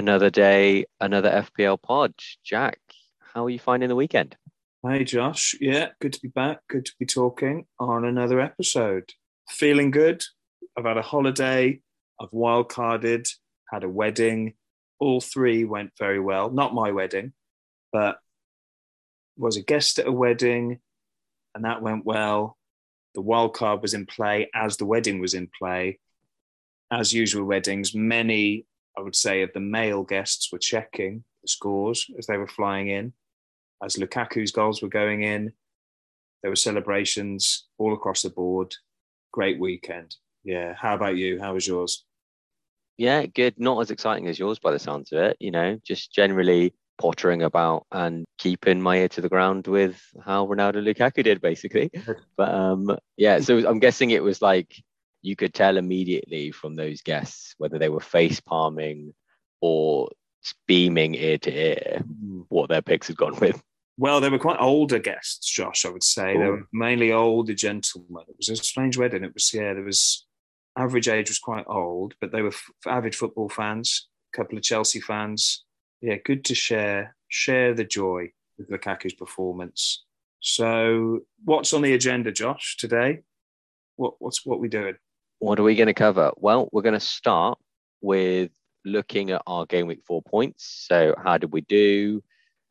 Another day, another FPL pod. Jack, how are you finding the weekend? Hey, Josh. Yeah, good to be back. Good to be talking on another episode. Feeling good. I've had a holiday. I've wildcarded, had a wedding. All three went very well. Not my wedding, but was a guest at a wedding, and that went well. The wildcard was in play as the wedding was in play. As usual, weddings, many I would say, of the male guests were checking the scores as they were flying in. As Lukaku's goals were going in, there were celebrations all across the board. Great weekend. Yeah. How about you? How was yours? Yeah, good. Not as exciting as yours by the sounds of it. You know, just generally pottering about and keeping my ear to the ground with how Ronaldo Lukaku did, basically. But um, yeah, so I'm guessing it was like you could tell immediately from those guests whether they were face palming or beaming ear to ear mm. what their picks had gone with. Well, they were quite older guests, Josh. I would say Ooh. they were mainly older gentlemen. It was a strange wedding. It was yeah, there was average age was quite old, but they were f- avid football fans. A couple of Chelsea fans. Yeah, good to share share the joy with Lukaku's performance. So, what's on the agenda, Josh, today? What what's what we doing? What are we going to cover? Well, we're going to start with looking at our game week four points. So, how did we do?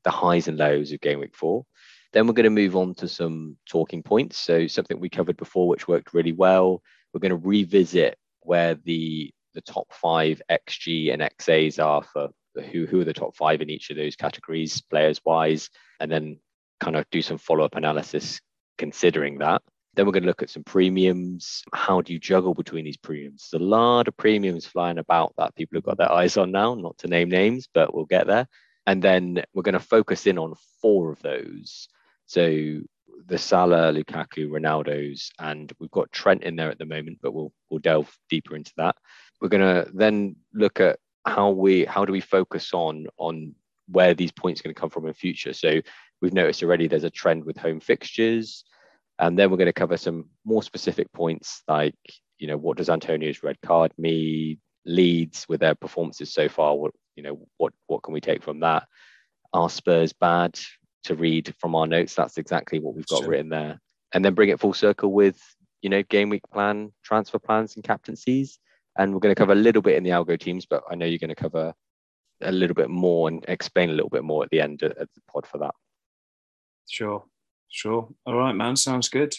The highs and lows of game week four. Then we're going to move on to some talking points. So, something we covered before, which worked really well. We're going to revisit where the the top five XG and XAs are for who who are the top five in each of those categories, players wise, and then kind of do some follow up analysis considering that. Then we're going to look at some premiums. How do you juggle between these premiums? There's a lot of premiums flying about that people have got their eyes on now, not to name names, but we'll get there. And then we're going to focus in on four of those. So the Salah, Lukaku, Ronaldo's, and we've got Trent in there at the moment, but we'll we'll delve deeper into that. We're going to then look at how we how do we focus on on where these points are going to come from in future. So we've noticed already there's a trend with home fixtures. And then we're going to cover some more specific points like, you know, what does Antonio's red card mean? Leeds with their performances so far. What, you know, what what can we take from that? Are Spurs bad to read from our notes? That's exactly what we've got sure. written there. And then bring it full circle with, you know, game week plan, transfer plans, and captaincies. And we're going to cover a little bit in the algo teams, but I know you're going to cover a little bit more and explain a little bit more at the end of the pod for that. Sure. Sure. All right, man. Sounds good.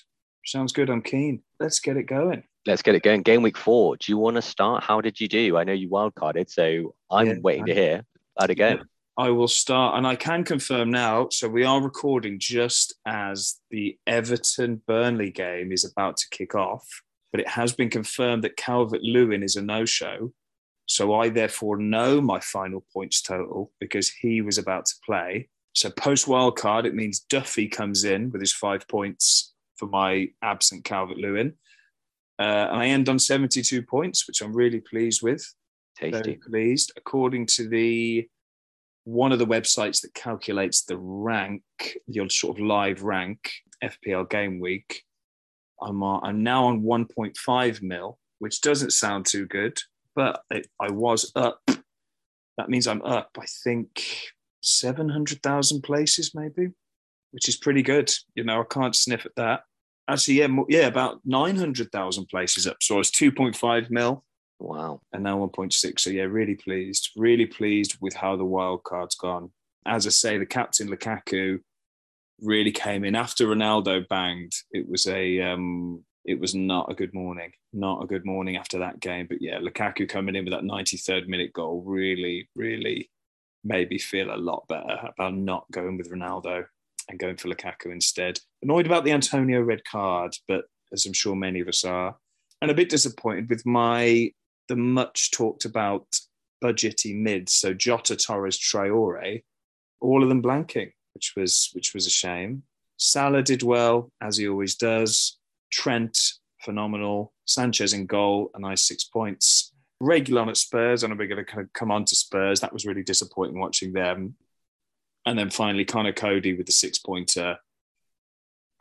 Sounds good. I'm keen. Let's get it going. Let's get it going. Game week four. Do you want to start? How did you do? I know you wildcarded, so I'm yeah, waiting to hear. How'd it go? I will start, and I can confirm now. So we are recording just as the Everton Burnley game is about to kick off, but it has been confirmed that Calvert Lewin is a no-show. So I therefore know my final points total because he was about to play. So post wildcard, it means Duffy comes in with his five points for my absent Calvert Lewin. Uh, and I end on 72 points, which I'm really pleased with. Tasty. Very pleased. According to the one of the websites that calculates the rank, your sort of live rank, FPL game week, I'm, uh, I'm now on 1.5 mil, which doesn't sound too good, but it, I was up. That means I'm up, I think, 700,000 places, maybe, which is pretty good. You know, I can't sniff at that. Actually, yeah, yeah, about 900,000 places up. So it's 2.5 mil. Wow. And now 1.6. So yeah, really pleased. Really pleased with how the wild card's gone. As I say, the captain Lukaku really came in after Ronaldo banged. It was a um, it was not a good morning. Not a good morning after that game. But yeah, Lukaku coming in with that 93rd minute goal really, really made me feel a lot better about not going with Ronaldo and going for Lukaku instead. Annoyed about the Antonio red card, but as I'm sure many of us are, and a bit disappointed with my the much talked about budgety mids. So Jota, Torres, Traore, all of them blanking, which was which was a shame. Salah did well as he always does. Trent phenomenal. Sanchez in goal, a nice six points. Reguilon at Spurs, and we're going to kind of come on to Spurs. That was really disappointing watching them. And then finally, Conor Coady with the six pointer.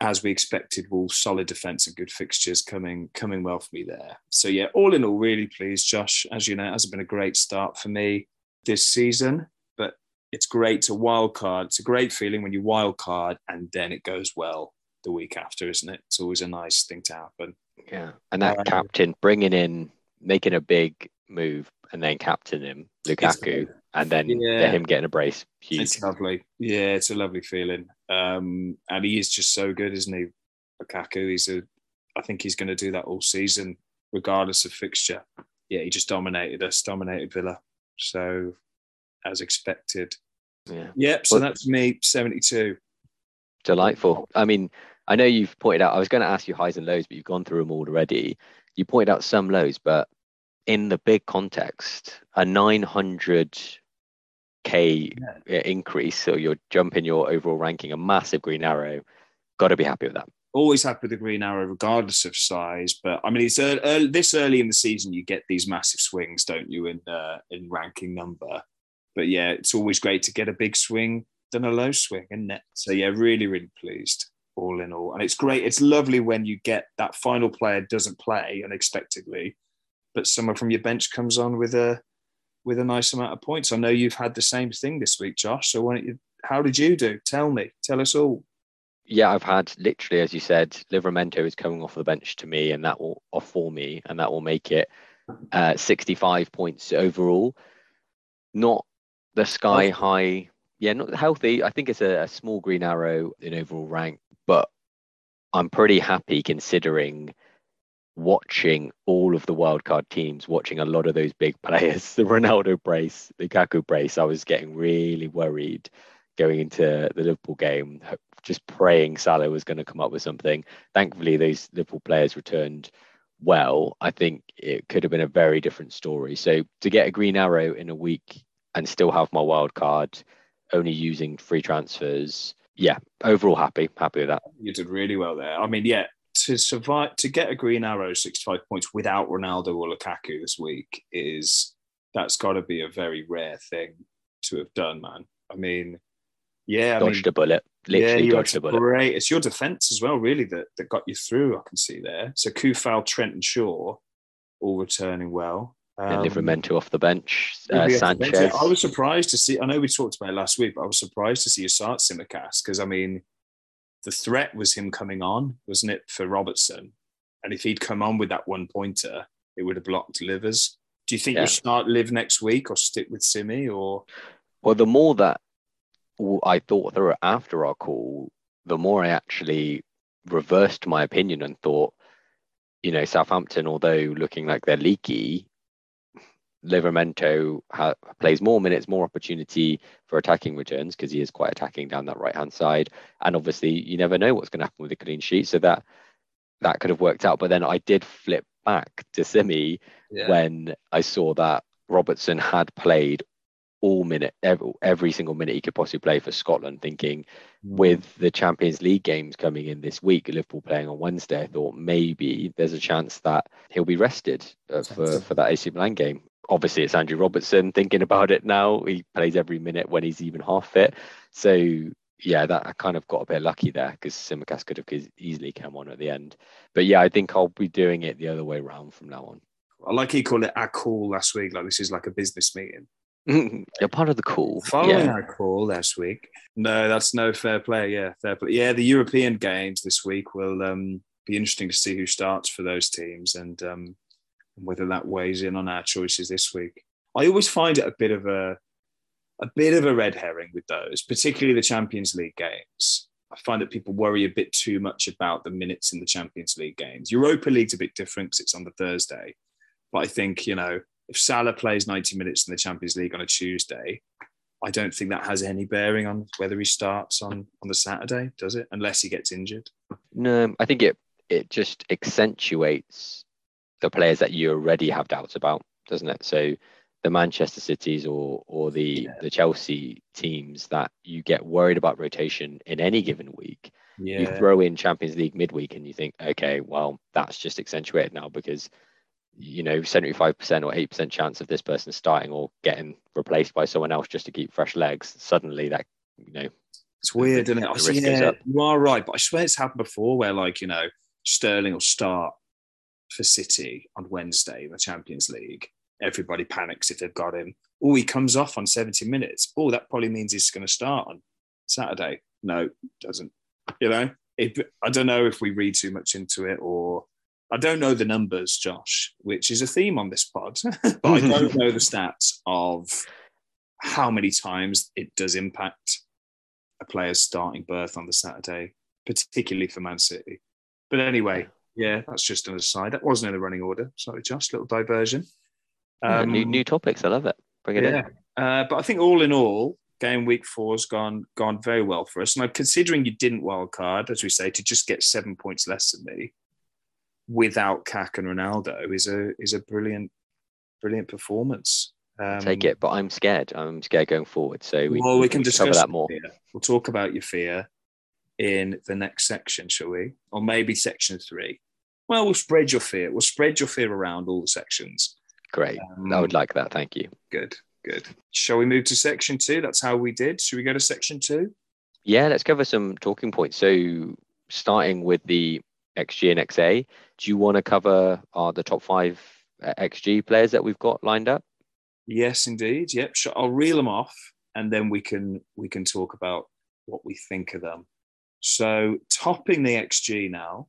As we expected, Wolves solid defence and good fixtures coming coming well for me there. So yeah, all in all, really pleased, Josh. As you know, it has been a great start for me. this season, but it's great to wild card. It's a great feeling when you wild card and then it goes well the week after, isn't it? It's always a nice thing to happen. Yeah, and that um, captain bringing in, making a big move, and then captain him, Lukaku, and then yeah. him getting a brace. Huge. It's lovely. Yeah, it's a lovely feeling. Um, and he is just so good, isn't he? Lukaku. He's a. I think he's going to do that all season, regardless of fixture. Yeah, he just dominated us, dominated Villa. So, as expected. Yeah. Yep. So well, that's me, seventy-two. Delightful. I mean, I know you've pointed out. I was going to ask you highs and lows, but you've gone through them all already. You pointed out some lows, but in the big context, a 900k yeah. increase, so you're jumping your overall ranking, a massive green arrow. Got to be happy with that. Always happy with the green arrow, regardless of size. But I mean, it's early, this early in the season, you get these massive swings, don't you, in uh, in ranking number? But yeah, it's always great to get a big swing than a low swing, isn't it? So yeah, really, really pleased all in all. And it's great. It's lovely when you get that final player doesn't play unexpectedly but someone from your bench comes on with a with a nice amount of points. I know you've had the same thing this week, Josh. So why don't you? How did you do? Tell me. Tell us all. Yeah, I've had literally, as you said, Livramento is coming off the bench to me, and that will off for me, and that will make it uh, 65 points overall. Not the sky high, yeah, not healthy. I think it's a, a small green arrow in overall rank, but I'm pretty happy considering watching all of the wildcard teams, watching a lot of those big players, the Ronaldo brace, the Lukaku brace, I was getting really worried going into the Liverpool game, just praying Salah was going to come up with something. Thankfully, those Liverpool players returned well. I think it could have been a very different story. So to get a green arrow in a week and still have my wild card, only using free transfers. Yeah, overall happy, happy with that. You did really well there. I mean, yeah, to survive to get a green arrow 65 points without Ronaldo or Lukaku this week is that's got to be a very rare thing to have done, man. I mean, yeah, I dodged mean, a bullet. Literally yeah, dodged a bullet. Great. It's your defense as well, really, that, that got you through. I can see there. So Coufal, Trent, and Shaw all returning well. Um, and Livramento off the bench. Uh, Sanchez. I was surprised to see. I know we talked about it last week, but I was surprised to see you start Tsimikas because I mean, the threat was him coming on, wasn't it, for Robertson? And if he'd come on with that one pointer, it would have blocked livers. Do you think yeah. you'll start live next week or stick with Simi or? Well, the more that I thought through after our call, the more I actually reversed my opinion and thought, you know, Southampton, although looking like they're leaky, Livramento ha- plays more minutes, more opportunity for attacking returns because he is quite attacking down that right hand side. And obviously, you never know what's going to happen with a clean sheet, so that that could have worked out. But then I did flip back to Simi yeah. when I saw that Robertson had played all minute every, every single minute he could possibly play for Scotland thinking mm. with the Champions League games coming in this week Liverpool playing on Wednesday I thought maybe there's a chance that he'll be rested uh, for for that AC Milan game obviously it's Andrew Robertson thinking about it now. He plays every minute when he's even half fit. So yeah, that I kind of got a bit lucky there because Tsimikas could have easily come on at the end. But yeah, I think I'll be doing it the other way around from now on. I like he called it a call last week. Like this is like a business meeting. You're part of the call. Following yeah. our call last week. No, that's no fair play. Yeah, fair play. Yeah, the European games this week will um, be interesting to see who starts for those teams and um, whether that weighs in on our choices this week. I always find it a bit of a a bit of a red herring with those, particularly the Champions League games. I find that people worry a bit too much about the minutes in the Champions League games. Europa League's a bit different because it's on the Thursday. But I think, you know, if Salah plays 90 minutes in the Champions League on a Tuesday, I don't think that has any bearing on whether he starts on, on the Saturday, does it? Unless he gets injured. No, I think it it just accentuates the players that you already have doubts about, doesn't it? So the Manchester Cities or or the yeah. the Chelsea teams that you get worried about rotation in any given week. Yeah. You throw in Champions League midweek and you think, okay, well, that's just accentuated now because you know, 75% or 8% chance of this person starting or getting replaced by someone else just to keep fresh legs. Suddenly that, you know, it's weird, isn't it? I see, yeah, you are right, but I swear it's happened before where like, you know, Sterling will start for City on Wednesday in the Champions League. everybody panics if they've got him. Oh, he comes off on 70 minutes. Oh, that probably means he's going to start on Saturday. No, doesn't. You know, it, I don't know if we read too much into it or I don't know the numbers, Josh, which is a theme on this pod, but I mm-hmm. don't know the stats of how many times it does impact a player's starting berth on the Saturday, particularly for Man City. But anyway, yeah, that's just an aside. That wasn't in the running order. Sorry, Josh, little diversion. Yeah, new, um, new topics. I love it. Bring it yeah. in. Uh, but I think all in all, game week four has gone gone very well for us. And considering you didn't wild card, as we say, to just get seven points less than me without Kak and Ronaldo is a is a brilliant brilliant performance. Um, Take it, but I'm scared. I'm scared going forward. So we, well, we, we can discuss that more. Fear. We'll talk about your fear in the next section, shall we? Or maybe section three. Well, we'll spread your fear. We'll spread your fear around all the sections. Great. Um, I would like that. Thank you. Good. Good. Shall we move to section two? That's how we did. Should we go to section two? Yeah, let's cover some talking points. So, starting with the XG and XA, do you want to cover uh, the top five uh, XG players that we've got lined up? Yes, indeed. Yep. Sure. I'll reel them off, and then we can we can talk about what we think of them. So, topping the XG now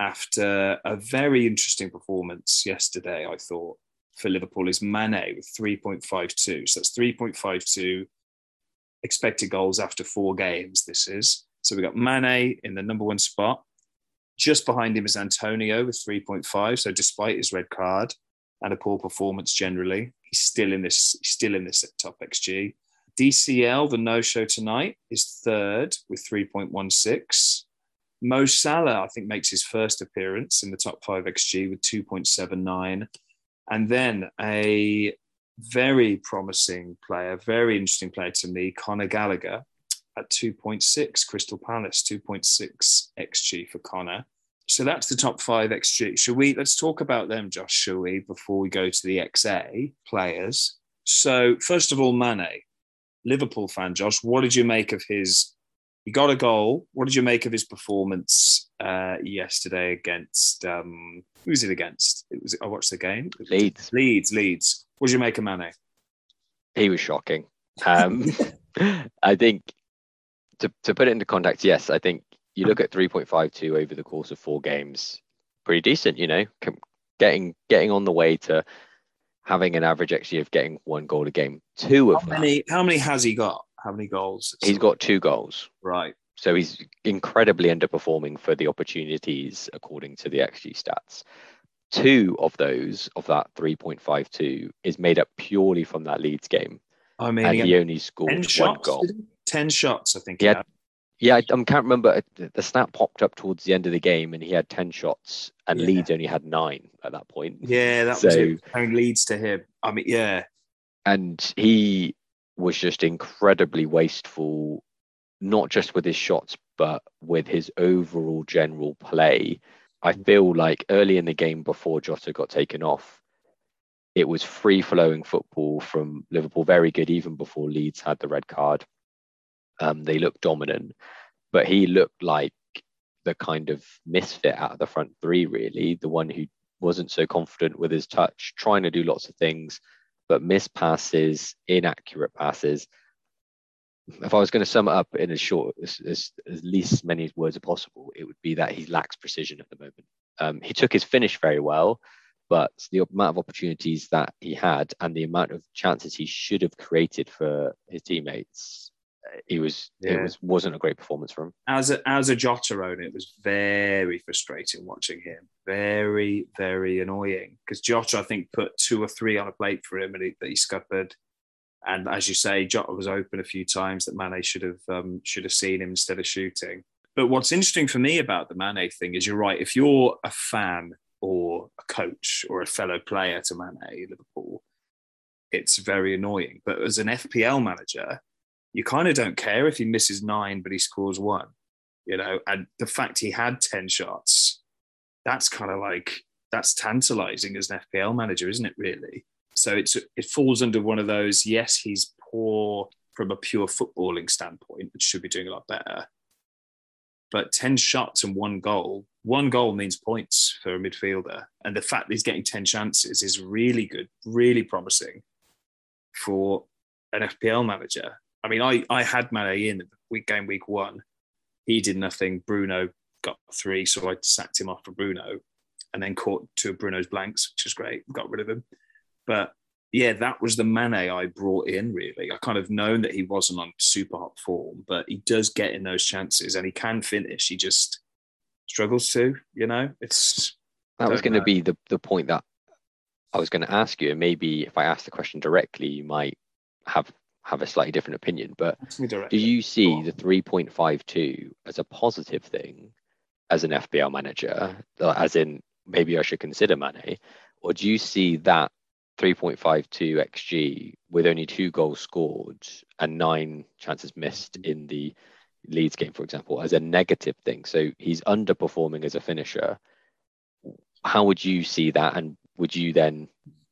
after a very interesting performance yesterday, I thought for Liverpool is Mane with 3.52. So that's 3.52 expected goals after four games. This is so we've got Mane in the number one spot. Just behind him is Antonio with 3.5. So despite his red card and a poor performance generally, He's still in this. still in this top xG. DCL, the no-show tonight, is third with 3.16. Mo Salah, I think, makes his first appearance in the top five xG with 2.79. And then a very promising player, very interesting player to me, Conor Gallagher at 2.6, Crystal Palace, 2.6 xG for Conor. so that's the top five XG. Shall we? Let's talk about them, Josh. Shall we? Before we go to the XA players. So first of all, Mane, Liverpool fan, Josh. What did you make of his? He got a goal. What did you make of his performance uh, yesterday against? Um, who was it against? It was. I watched the game. Leeds. Leeds. Leeds. What did you make of Mane? He was shocking. Um, I think to to put it into context, yes, I think you look at 3.52 over the course of four games, pretty decent, you know, getting getting on the way to having an average actually of getting one goal a game. Two of how many, that. How many has he got? How many goals? He's got two goals. Right. So he's incredibly underperforming for the opportunities according to the XG stats. Two of those of that 3.52 is made up purely from that Leeds game. I mean, and he, he only scored one shots, goal. Ten shots, I think. He, he had, had yeah, I, I can't remember. The snap popped up towards the end of the game, and he had ten shots, and yeah. Leeds only had nine at that point. Yeah, that so, was it. Leeds to him. I mean, yeah, and he was just incredibly wasteful, not just with his shots, but with his overall general play. I feel like early in the game before Jota got taken off, it was free flowing football from Liverpool, very good even before Leeds had the red card. Um, they looked dominant, but he looked like the kind of misfit out of the front three, really, the one who wasn't so confident with his touch, trying to do lots of things, but miss passes, inaccurate passes. If I was going to sum it up in as short as, as, as least many words as possible, it would be that he lacks precision at the moment. Um, he took his finish very well, but the amount of opportunities that he had and the amount of chances he should have created for his teammates he was yeah. it was wasn't a great performance for him. As a as a Jota owner, it was very frustrating watching him. Very very annoying because Jota I think put two or three on a plate for him and he, that he scuppered. And as you say, Jota was open a few times that Mane should have um, should have seen him instead of shooting. But what's interesting for me about the Mane thing is you're right. If you're a fan or a coach or a fellow player to Mane Liverpool, it's very annoying. But as an FPL manager, you kind of don't care if he misses nine, but he scores one, you know. And the fact he had 10 shots, that's kind of like, that's tantalizing as an FPL manager, isn't it, really? So it's it falls under one of those, yes, he's poor from a pure footballing standpoint, should be doing a lot better. but 10 shots and one goal, one goal means points for a midfielder. And the fact that he's getting 10 chances is really good, really promising for an FPL manager. I mean, I, I had Mane in week game week one. He did nothing. Bruno got three, so I sacked him off for Bruno and then caught two of Bruno's blanks, which was great. Got rid of him. But yeah, that was the Mane I brought in, really. I kind of known that he wasn't on super hot form, but he does get in those chances and he can finish. He just struggles to, you know? It's that was going to be the, the point that I was going to ask you. And maybe if I ask the question directly, you might have have a slightly different opinion. But do you see the 3.52 as a positive thing as an FPL manager, as in maybe I should consider Mane? Or do you see that 3.52 xG with only two goals scored and nine chances missed in the Leeds game, for example, as a negative thing. So he's underperforming as a finisher. How would you see that? And would you then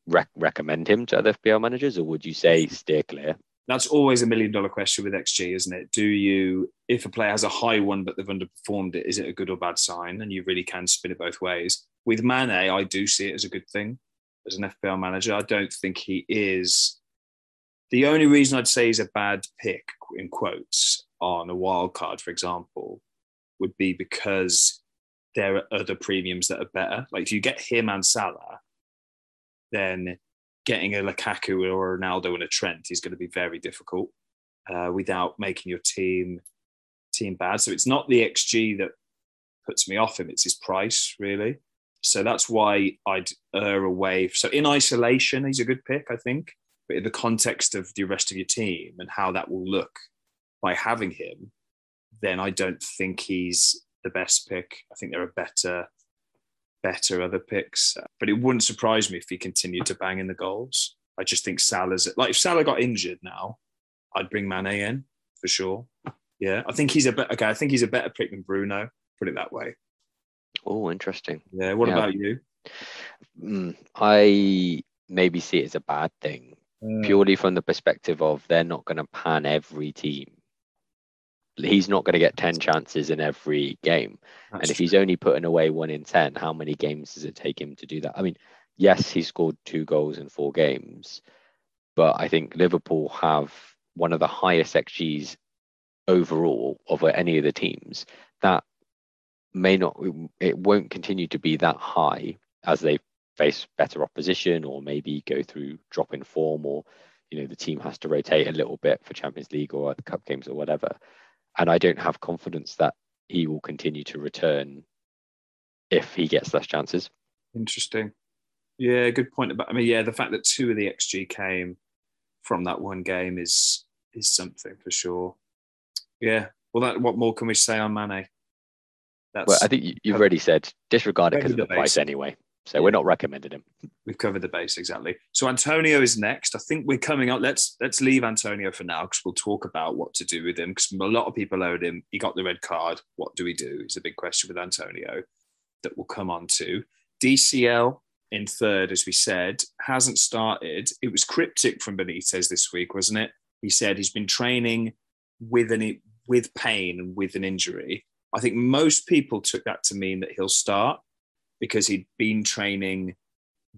rec- recommend him to other FPL managers or would you say steer clear? That's always a million dollar question with XG, isn't it? Do you, if a player has a high one but they've underperformed it, is it a good or bad sign? And you really can spin it both ways. With Mane, I do see it as a good thing as an FPL manager. I don't think he is. The only reason I'd say he's a bad pick, in quotes, on a wild card, for example, would be because there are other premiums that are better. Like if you get him and Salah, then getting a Lukaku or a Ronaldo and a Trent is going to be very difficult uh, without making your team team bad. So it's not the XG that puts me off him; it's his price, really. So that's why I'd err away. So in isolation, he's a good pick, I think. But in the context of the rest of your team and how that will look by having him, then I don't think he's the best pick. I think there are better, better other picks. But it wouldn't surprise me if he continued to bang in the goals. I just think Salah's like if Salah got injured now, I'd bring Mane in for sure. Yeah, I think he's a better. Okay, I think he's a better pick than Bruno. Put it that way. Oh, interesting. Yeah. What yeah. about you? Mm, I maybe see it as a bad thing, uh, purely from the perspective of they're not going to pan every team. He's not going to get 10 chances in every game. And if he's only putting away one in 10, how many games does it take him to do that? I mean, yes, he scored two goals in four games, but I think Liverpool have one of the highest XGs overall of any of the teams. That may not it won't continue to be that high as they face better opposition or maybe go through drop in form or you know the team has to rotate a little bit for Champions League or the cup games or whatever and I don't have confidence that he will continue to return if he gets less chances. Interesting. Yeah good point about I mean yeah the fact that two of the xg came from that one game is is something for sure. Yeah well that what more can we say on Mane? That's well, I think you, have already said disregard it because of the, the price anyway. So yeah. we're not recommending him. We've covered the base exactly. So Antonio is next. I think we're coming up. Let's let's leave Antonio for now because we'll talk about what to do with him. Because a lot of people owed him. He got the red card. What do we do? Is a big question with Antonio that we'll come on to. DCL in third, as we said, hasn't started. It was cryptic from Benitez this week, wasn't it? He said he's been training with an with pain and with an injury I think most people took that to mean that he'll start because he'd been training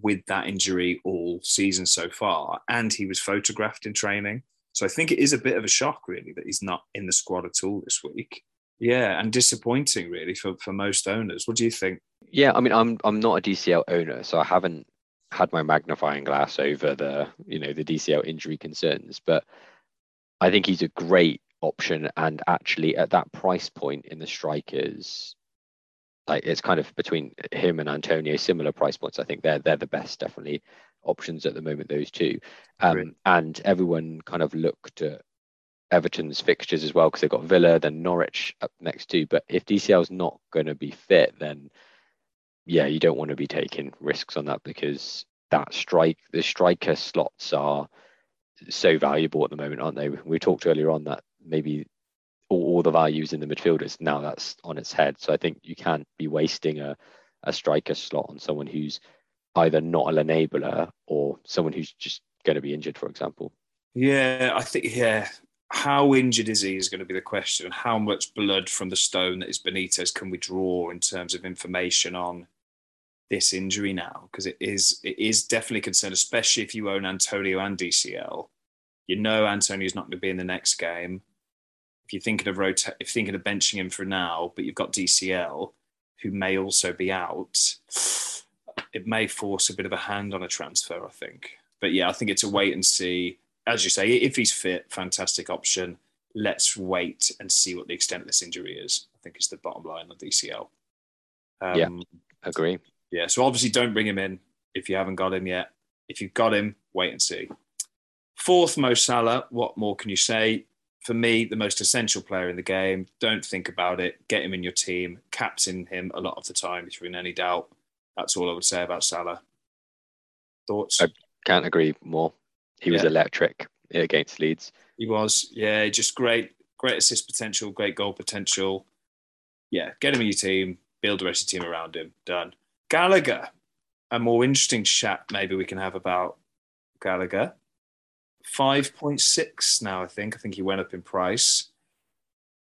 with that injury all season so far and he was photographed in training. So I think it is a bit of a shock, really, that he's not in the squad at all this week. Yeah, and disappointing, really, for, for most owners. What do you think? Yeah, I mean, I'm I'm not a DCL owner, so I haven't had my magnifying glass over the you know the DCL injury concerns, but I think he's a great option and actually at that price point in the strikers like it's kind of between him and Antonio similar price points I think. They're they're the best definitely options at the moment those two. Um, and everyone kind of looked at Everton's fixtures as well because they've got Villa then Norwich up next too. But if DCL's not going to be fit then yeah you don't want to be taking risks on that because that strike the striker slots are so valuable at the moment aren't they? We talked earlier on that maybe all, all, the values in the midfielders. Now that's on its head. So I think you can't be wasting a, a striker slot on someone who's either not an enabler or someone who's just going to be injured, for example. Yeah, I think yeah. how injured is he is going to be the question. How much blood from the stone that is Benitez can we draw in terms of information on this injury now? Because it is it is definitely a concern, especially if you own Antonio and DCL. You know Antonio's not going to be in the next game. If you're thinking of rota- if you're thinking of benching him for now, but you've got DCL, who may also be out, it may force a bit of a hand on a transfer. I think, but yeah, I think it's a wait and see as you say, if he's fit, fantastic option. Let's wait and see what the extent of this injury is. I think is the bottom line on DCL. Um, yeah, agree. Yeah, so obviously don't bring him in if you haven't got him yet. If you've got him, wait and see. Fourth, Mo Salah. What more can you say? For me, the most essential player in the game. Don't think about it. Get him in your team. Captain him a lot of the time if you're in any doubt. That's all I would say about Salah. Thoughts? I can't agree more. He was electric against Leeds. He was, yeah, just great, great assist potential, great goal potential. Yeah, get him in your team, build the rest of the team around him. Done. Gallagher, a more interesting chat maybe we can have about Gallagher. 5.6 now, I think. I think he went up in price.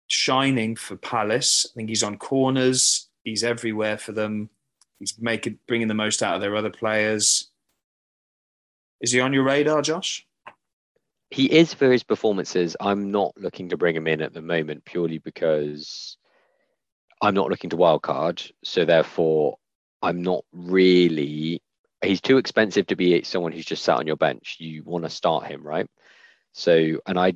Shining for Palace. I think he's on corners. He's everywhere for them. He's making bringing the most out of their other players. Is he on your radar, Josh? He is for his performances. I'm not looking to bring him in at the moment purely because I'm not looking to wildcard. So therefore, I'm not really. He's too expensive to be someone who's just sat on your bench. You want to start him, right? So, and I,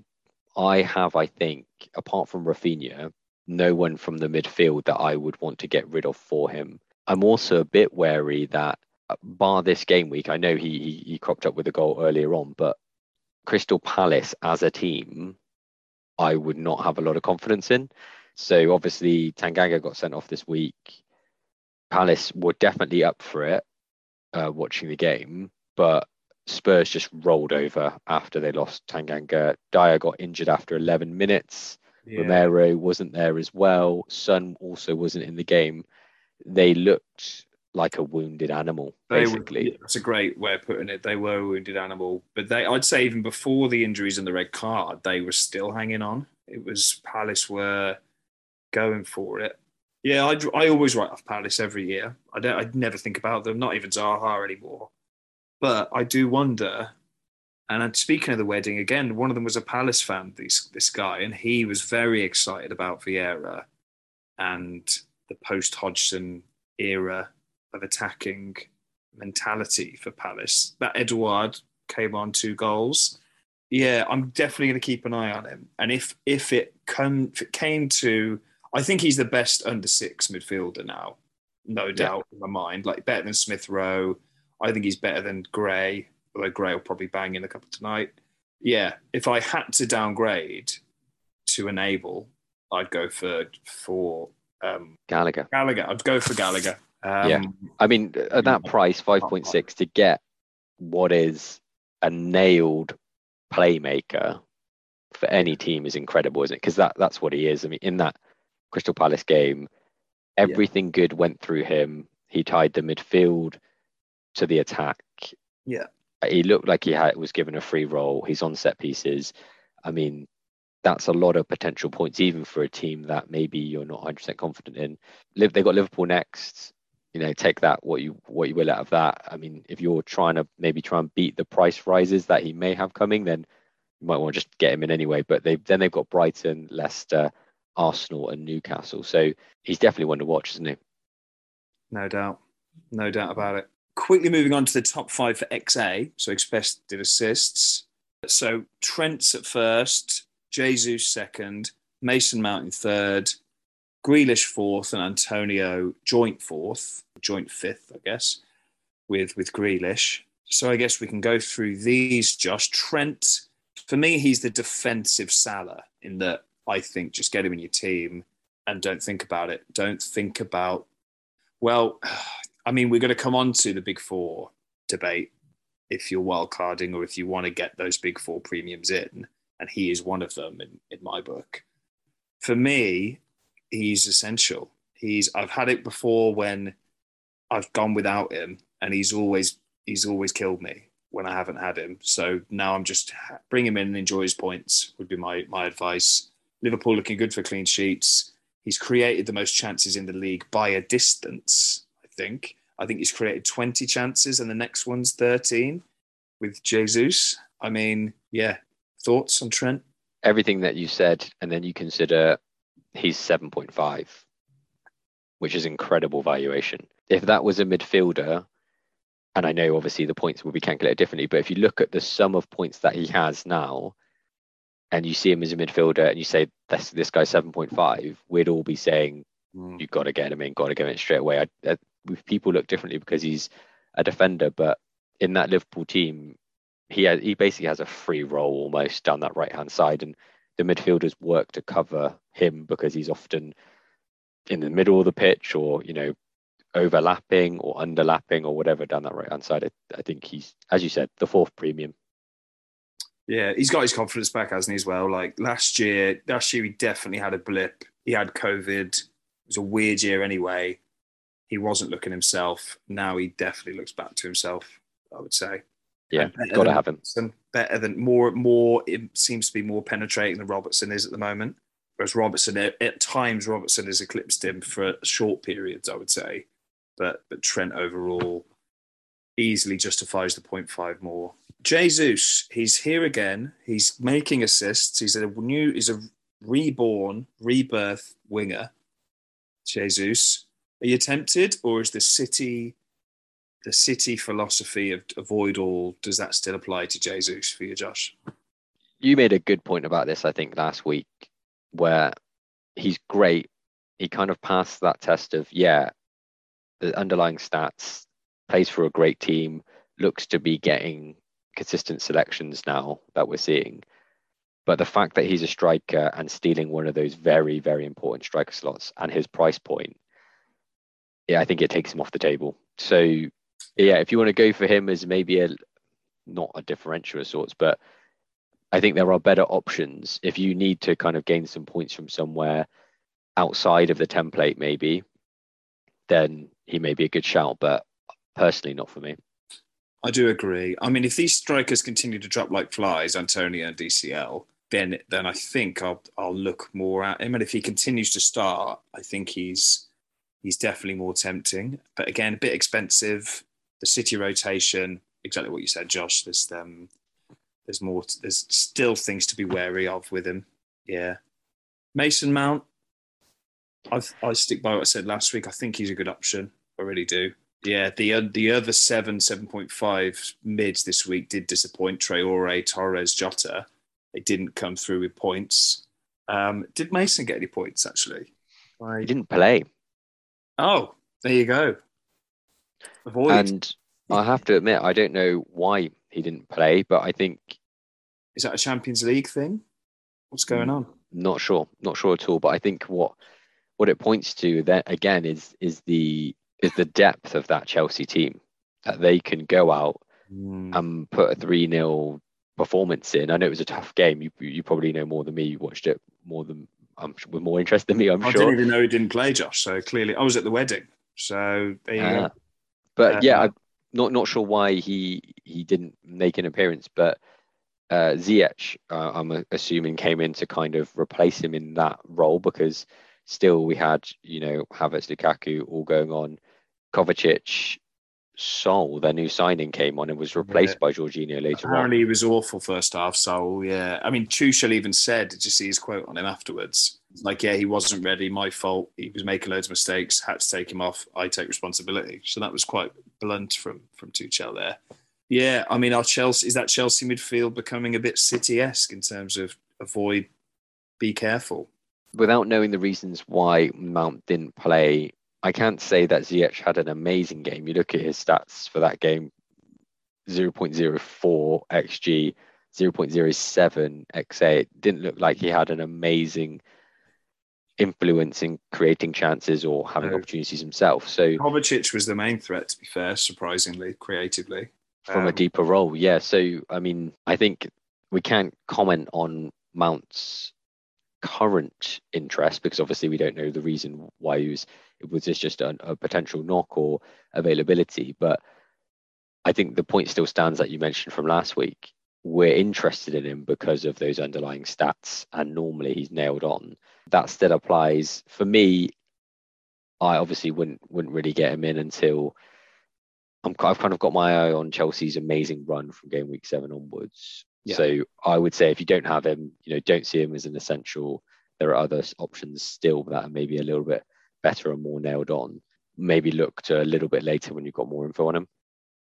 I have, I think, apart from Raphinha, no one from the midfield that I would want to get rid of for him. I'm also a bit wary that bar this game week, I know he, he, he cropped up with a goal earlier on, but Crystal Palace as a team, I would not have a lot of confidence in. So obviously Tanganga got sent off this week. Palace were definitely up for it, uh, watching the game, but Spurs just rolled over after they lost Tanganga. Dier got injured after 11 minutes. Yeah. Romero wasn't there as well. Son also wasn't in the game. They looked like a wounded animal, basically. Were, that's a great way of putting it. They were a wounded animal, but they, I'd say, even before the injuries and the red card, they were still hanging on. It was Palace were going for it. Yeah, I, I always write off Palace every year. I don't. I never think about them. Not even Zaha anymore. But I do wonder. And speaking of the wedding again, one of them was a Palace fan. This this guy, and he was very excited about Vieira and the post Hodgson era of attacking mentality for Palace. That Edouard came on two goals. Yeah, I'm definitely going to keep an eye on him. And if if it come if it came to, I think he's the best under six midfielder now, no doubt yeah. in my mind. Like better than Smith Rowe. I think he's better than Gray, although Gray will probably bang in a couple tonight. Yeah, if I had to downgrade to enable, I'd go for for um, Gallagher. Gallagher. I'd go for Gallagher. Um, yeah, I mean, at that price, five point six to get what is a nailed playmaker for any team is incredible, isn't it? Because that that's what he is. I mean, in that Crystal Palace game, everything yeah. good went through him. He tied the midfield to the attack. Yeah, he looked like he had was given a free role. He's on set pieces. I mean, that's a lot of potential points, even for a team that maybe you're not 100% confident in. Live, they've got Liverpool next you know take that what you what you will out of that i mean if you're trying to maybe try and beat the price rises that he may have coming then you might want to just get him in anyway but they then they've got brighton leicester arsenal and newcastle. So he's definitely one to watch isn't he? No doubt. No doubt about it. Quickly moving on to the top five for xa so expected assists. So trent's at first jesus second mason mount in third Grealish fourth and Antonio joint fourth, joint fifth, I guess, with with Grealish. So I guess we can go through these. Josh. Trent, for me, he's the defensive Salah in that I think just get him in your team and don't think about it. Don't think about. Well, I mean, we're going to come on to the big four debate if you're wildcarding or if you want to get those big four premiums in, and he is one of them in, in my book. For me, he's essential. He's I've had it before when I've gone without him, and he's always he's always killed me. when I haven't had him. So now I'm just bring him in and enjoy his points would be my my advice. Liverpool looking good for clean sheets. He's created the most chances in the league by a distance. I think. I think he's created 20 chances, and the next one's 13 with Jesus. I mean, yeah. Thoughts on Trent? Everything that you said, and then you consider he's 7.5, which is incredible valuation. If that was a midfielder, and I know obviously the points will be calculated differently, but if you look at the sum of points that he has now, and you see him as a midfielder, and you say this this guy's 7.5, we'd all be saying mm. you've got to get him in, got to get him in straight away. I, I, people look differently because he's a defender, but in that Liverpool team, he has, he basically has a free role almost down that right hand side, and the midfielders work to cover him because he's often in the middle of the pitch or you know overlapping or underlapping or whatever down that right hand side. I, I, think he's, as you said, the fourth premium. Yeah, he's got his confidence back, hasn't he? As well, like last year, last year he definitely had a blip. He had COVID. It was a weird year anyway. He wasn't looking himself. Now he definitely looks back to himself. I would say. Yeah, got to have him. Better than more, more. It seems to be more penetrating than Robertson is at the moment. Whereas Robertson, at times, Robertson has eclipsed him for short periods. I would say but but Trent overall easily justifies the 0.5 more. Jesus, he's here again. He's making assists. He's a new, he's a reborn, rebirth winger. Jesus, are you tempted, or is the city, the city philosophy of avoid all? Does that still apply to Jesus for you, Josh? You made a good point about this, I think, last week, where he's great. He kind of passed that test of yeah, the underlying stats, plays for a great team, looks to be getting consistent selections now that we're seeing. But the fact that he's a striker and stealing one of those very, very important striker slots and his price point, yeah, I think it takes him off the table. So, yeah, if you want to go for him as maybe a not a differential of sorts, but I think there are better options if you need to kind of gain some points from somewhere outside of the template, maybe, then he may be a good shout, but personally not for me. I do agree. I mean, if these strikers continue to drop like flies, Antonio and DCL, then then I think I'll I'll look more at him. And if he continues to start, I think he's he's definitely more tempting. But again, a bit expensive. The City rotation, exactly what you said, Josh. There's um, there's more. There's still things to be wary of with him. Yeah, Mason Mount. I I stick by what I said last week. I think he's a good option. I really do. Yeah, the the other seven, seven point five mids this week did disappoint. Traore, Torres, Jota. They didn't come through with points. Um, did Mason get any points actually? I... He didn't play. Oh, there you go. Avoid. And I have to admit, I don't know why he didn't play, but I think is that a Champions League thing? What's going on? Not sure, not sure at all. But I think what what it points to then again is is the is the depth of that Chelsea team that they can go out mm. and put a 3 0 performance in. I know it was a tough game. You you probably know more than me. You watched it more than I'm with more interest than me. I'm I sure. I didn't even know he didn't play, Josh. So clearly, I was at the wedding. So uh. But uh, yeah, I'm not not sure why he he didn't make an appearance. But uh, Ziyech, uh, I'm assuming, came in to kind of replace him in that role because still we had you know Havertz, Lukaku all going on. Kovacic, Saúl, their new signing, came on and was replaced yeah. by Jorginho later Apparently on. he was awful first half, Saúl, yeah. I mean, Tuchel even said, did you see his quote on him afterwards? Like, yeah, he wasn't ready, my fault. He was making loads of mistakes, had to take him off. I take responsibility. So that was quite blunt from, from Tuchel there. Yeah, I mean, our Chelsea, is that Chelsea midfield becoming a bit City-esque in terms of avoid, be careful? Without knowing the reasons why Mount didn't play, I can't say that Ziyech had an amazing game. You look at his stats for that game 0.04 xg, 0.07 xa. It didn't look like he had an amazing influence in creating chances or having no. opportunities himself. So Kovacic was the main threat, to be fair, surprisingly, creatively. From um, a deeper role, yeah. So I mean, I think we can't comment on Mount's current interest because obviously we don't know the reason why he was was this just a, a potential knock or availability? But I think the point still stands that you mentioned from last week. We're interested in him because of those underlying stats, and normally he's nailed on. That still applies for me. I obviously wouldn't wouldn't really get him in until I'm I've kind of got my eye on Chelsea's amazing run from game week seven onwards. Yeah. So I would say if you don't have him, you know, don't see him as an essential. There are other options still that are maybe a little bit better and more nailed on. Maybe look to a little bit later when you've got more info on him.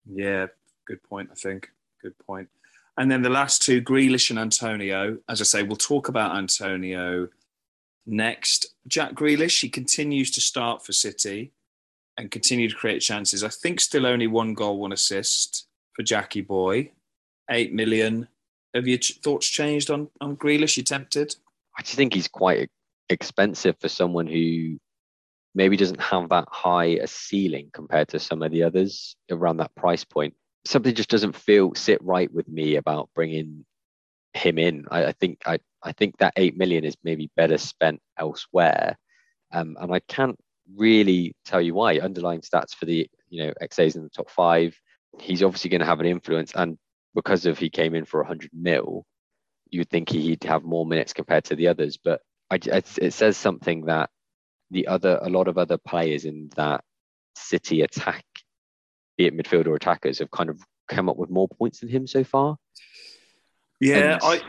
Yeah, good point. I think good point. And then the last two, Grealish and Antonio. As I say, we'll talk about Antonio next. Jack Grealish, he continues to start for City and continue to create chances. I think still only one goal, one assist for Jackie Boy. Eight million. Have your thoughts changed on on Grealish? You tempted? I just think he's quite expensive for someone who maybe doesn't have that high a ceiling compared to some of the others around that price point. Something just doesn't feel sit right with me about bringing him in. I, I think I, I think that eight million is maybe better spent elsewhere, um, and I can't really tell you why. Underlying stats for the you know XA's in the top five. He's obviously going to have an influence, and because of he came in for 100 mil, you'd think he'd have more minutes compared to the others. But I, it says something that the other a lot of other players in that City attack, be it midfield or attackers, have kind of come up with more points than him so far. Yeah, and... I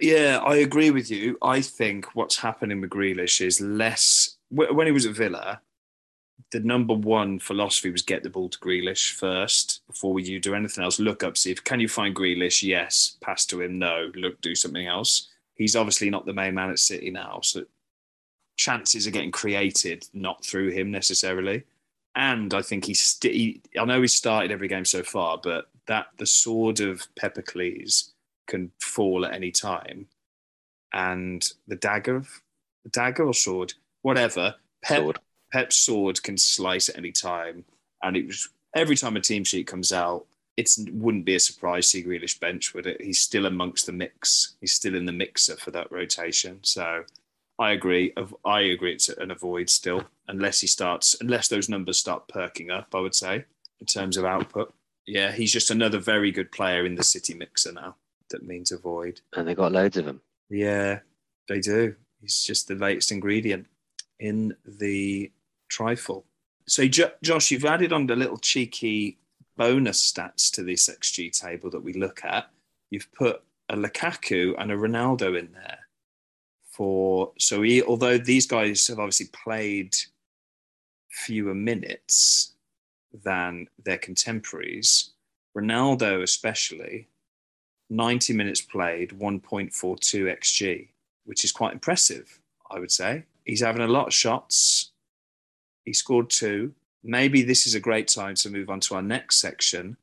yeah I agree with you. I think what's happening with Grealish is less when he was at Villa. The number one philosophy was get the ball to Grealish first before you do anything else. Look up, see if can you find Grealish. Yes, pass to him. No, look, do something else. He's obviously not the main man at City now, so chances are getting created not through him necessarily. And I think he's st- he, I know he's started every game so far, but that the sword of Peppercles can fall at any time, and the dagger, the dagger or sword, whatever, sword. Pep's sword can slice at any time, and it was every time a team sheet comes out, it wouldn't be a surprise to see Grealish bench, would it? He's still amongst the mix. He's still in the mixer for that rotation. So I agree. I agree. It's an avoid still, unless he starts, unless those numbers start perking up. I would say in terms of output. Yeah, he's just another very good player in the City mixer now. That means avoid. And they got loads of them. Yeah, they do. He's just the latest ingredient in the trifle. So, Josh, you've added on the little cheeky bonus stats to this XG table that we look at. You've put a Lukaku and a Ronaldo in there for so he, although these guys have obviously played fewer minutes than their contemporaries, Ronaldo especially, 90 minutes played, 1.42 xg, which is quite impressive, I would say. He's having a lot of shots. He scored two. Maybe this is a great time to move on to our next section.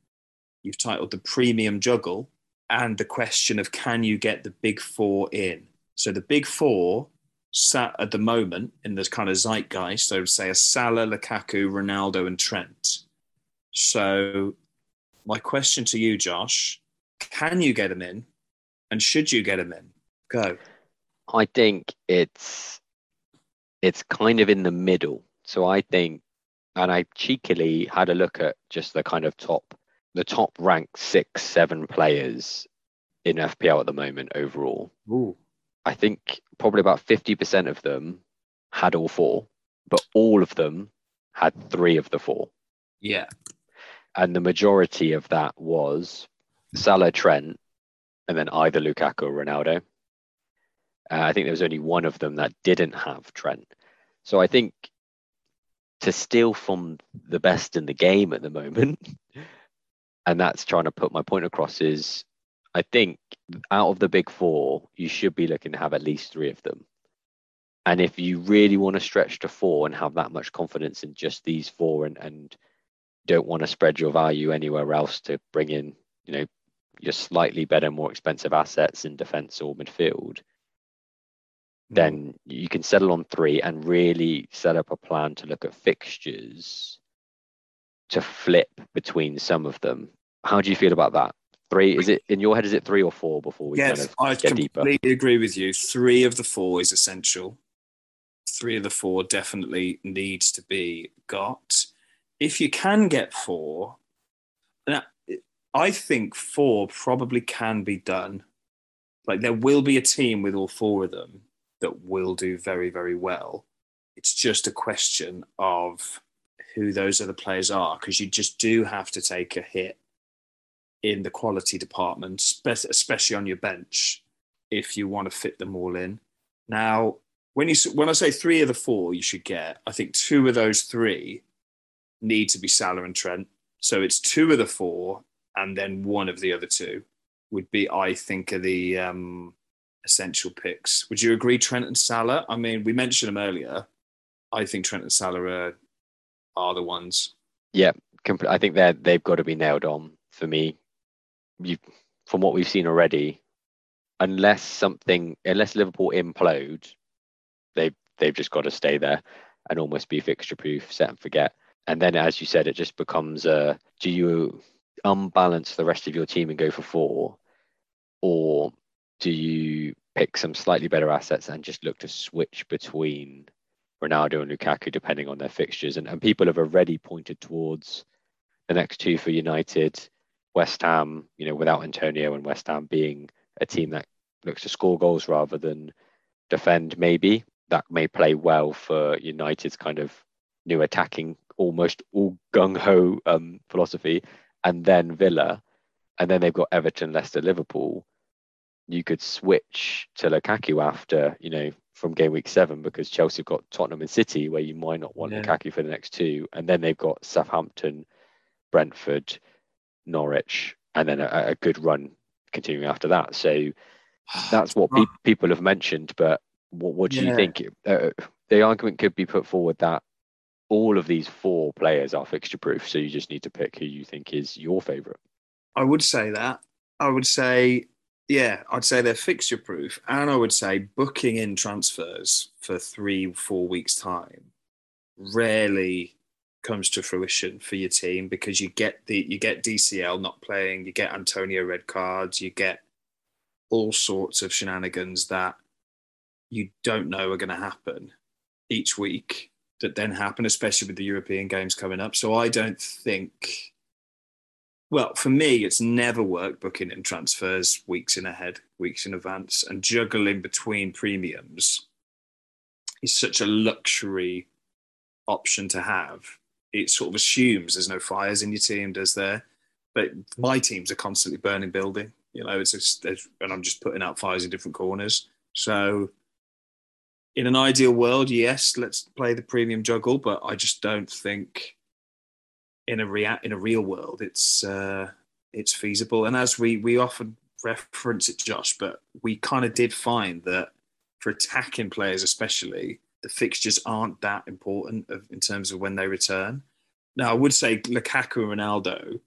You've titled the premium juggle and the question of can you get the big four in? So the big four sat at the moment in this kind of zeitgeist. So say a Salah, Lukaku, Ronaldo, and Trent. So my question to you, Josh, can you get them in, and should you get them in? Go. I think it's it's kind of in the middle. So I think, and I cheekily had a look at just the kind of top, the top ranked six, seven players in FPL at the moment overall. Ooh. I think probably about 50% of them had all four, but all of them had three of the four. Yeah. And the majority of that was Salah, Trent, and then either Lukaku or Ronaldo. Uh, I think there was only one of them that didn't have Trent. So I think to steal from the best in the game at the moment, and that's trying to put my point across, is I think out of the big four, you should be looking to have at least three of them. And if you really want to stretch to four and have that much confidence in just these four and, and don't want to spread your value anywhere else to bring in, you know, your slightly better, more expensive assets in defense or midfield. Then mm. you can settle on three and really set up a plan to look at fixtures to flip between some of them. How do you feel about that? Three is it in your head? Is it three or four before we yes, kind of I get deeper? I completely agree with you. Three of the four is essential. Three of the four definitely needs to be got. If you can get four, now I think four probably can be done. Like there will be a team with all four of them that will do very, very well. It's just a question of who those other players are because you just do have to take a hit in the quality department, especially on your bench, if you want to fit them all in. Now, when you when I say three of the four you should get, I think two of those three need to be Salah and Trent. So it's two of the four, and then one of the other two would be, I think, are the um, essential picks. Would you agree, Trent and Salah? I mean, we mentioned them earlier. I think Trent and Salah are, are the ones. Yeah, I think they're they've got to be nailed on for me. You, from what we've seen already, unless something, unless Liverpool implode, they they've just got to stay there and almost be fixture proof, set and forget. And then, as you said, it just becomes a: do you unbalance the rest of your team and go for four, or do you pick some slightly better assets and just look to switch between Ronaldo and Lukaku depending on their fixtures? And, and people have already pointed towards the next two for United, West Ham, you know, without Antonio and West Ham being a team that looks to score goals rather than defend, maybe. That may play well for United's kind of new attacking, almost all gung ho um, philosophy. And then Villa, and then they've got Everton, Leicester, Liverpool you could switch to Lukaku after, you know, from game week seven because Chelsea have got Tottenham and City where you might not want yeah. Lukaku for the next two. And then they've got Southampton, Brentford, Norwich, and then a, a good run continuing after that. So that's what pe- people have mentioned. But what, what do yeah. you think? Uh, the argument could be put forward that all of these four players are fixture proof. So you just need to pick who you think is your favourite. I would say that. I would say yeah, I'd say they're fixture proof. And I would say booking in transfers for three, four weeks' time rarely comes to fruition for your team because you get the you get DCL not playing, you get Antonio red cards, you get all sorts of shenanigans that you don't know are going to happen each week that then happen, especially with the European games coming up. So I don't think well, for me, it's never worked booking in transfers weeks in ahead, weeks in advance, and juggling between premiums is such a luxury option to have. It sort of assumes there's no fires in your team, does there? But my teams are constantly burning building. You know, it's just, and I'm just putting out fires in different corners. So, in an ideal world, yes, let's play the premium juggle, but I just don't think in a rea- in a real world, it's uh, it's feasible. And as we we often reference it, Josh, but we kind of did find that for attacking players, especially, the fixtures aren't that important of, in terms of when they return. Now, I would say Lukaku and Ronaldo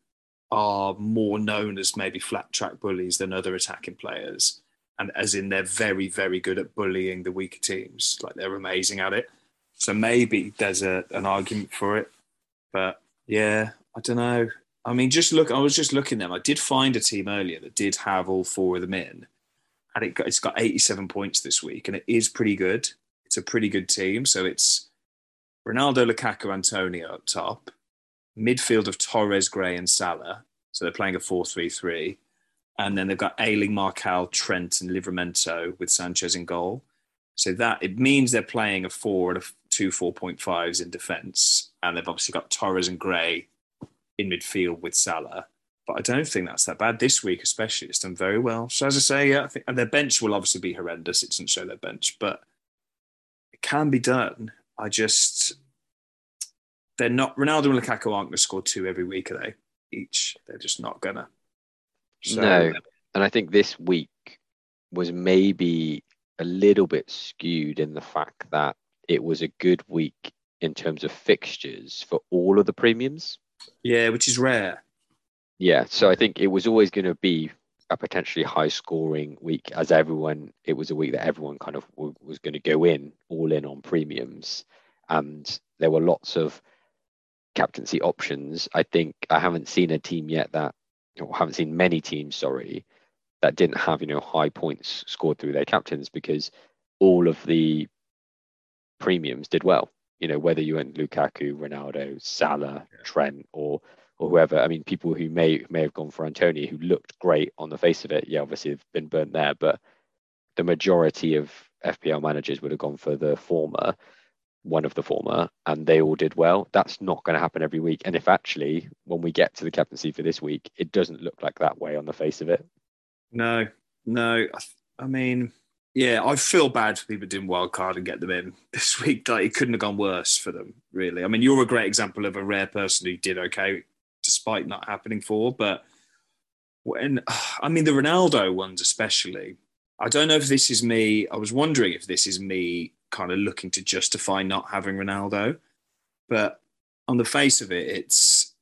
are more known as maybe flat track bullies than other attacking players. And as in, they're very, very good at bullying the weaker teams. Like they're amazing at it. So maybe there's a, an argument for it. But yeah, I don't know. I mean, just look. I was just looking them. I did find a team earlier that did have all four of them in, and it got, it's got 87 points this week, and it is pretty good. It's a pretty good team. So it's Ronaldo, Lukaku, Antonio up top, midfield of Torres, Gray, and Salah. So they're playing a 4-3-3, and then they've got Ayling, Marcal, Trent, and Livramento with Sanchez in goal. So that it means they're playing a four and a two 4.5s in defence, and they've obviously got Torres and Gray in midfield with Salah. But I don't think that's that bad this week, especially. It's done very well. So as I say, yeah, I think and their bench will obviously be horrendous. It doesn't show their bench, but it can be done. I just they're not Ronaldo and Lukaku aren't going to score two every week, are they? Each they're just not gonna. So, no, and I think this week was maybe a little bit skewed in the fact that it was a good week in terms of fixtures for all of the premiums. Yeah, which is rare. Yeah, so I think it was always going to be a potentially high scoring week as everyone it was a week that everyone kind of w- was going to go in all in on premiums and there were lots of captaincy options i think i haven't seen a team yet that or haven't seen many teams sorry that didn't have you know high points scored through their captains because all of the premiums did well. You know, whether you went Lukaku, Ronaldo, Salah, yeah. Trent, or or whoever. I mean, people who may may have gone for Antonio who looked great on the face of it. Yeah, obviously have been burnt there, but the majority of FPL managers would have gone for the former, one of the former, and they all did well. That's not going to happen every week. And if actually, when we get to the captaincy for this week, it doesn't look like that way on the face of it. No, no. I mean, yeah, I feel bad for people doing wild card and get them in this week. Like it couldn't have gone worse for them, really. I mean, you're a great example of a rare person who did okay despite not happening for. But when I mean the Ronaldo ones, especially, I don't know if this is me. I was wondering if this is me kind of looking to justify not having Ronaldo, but on the face of it, it's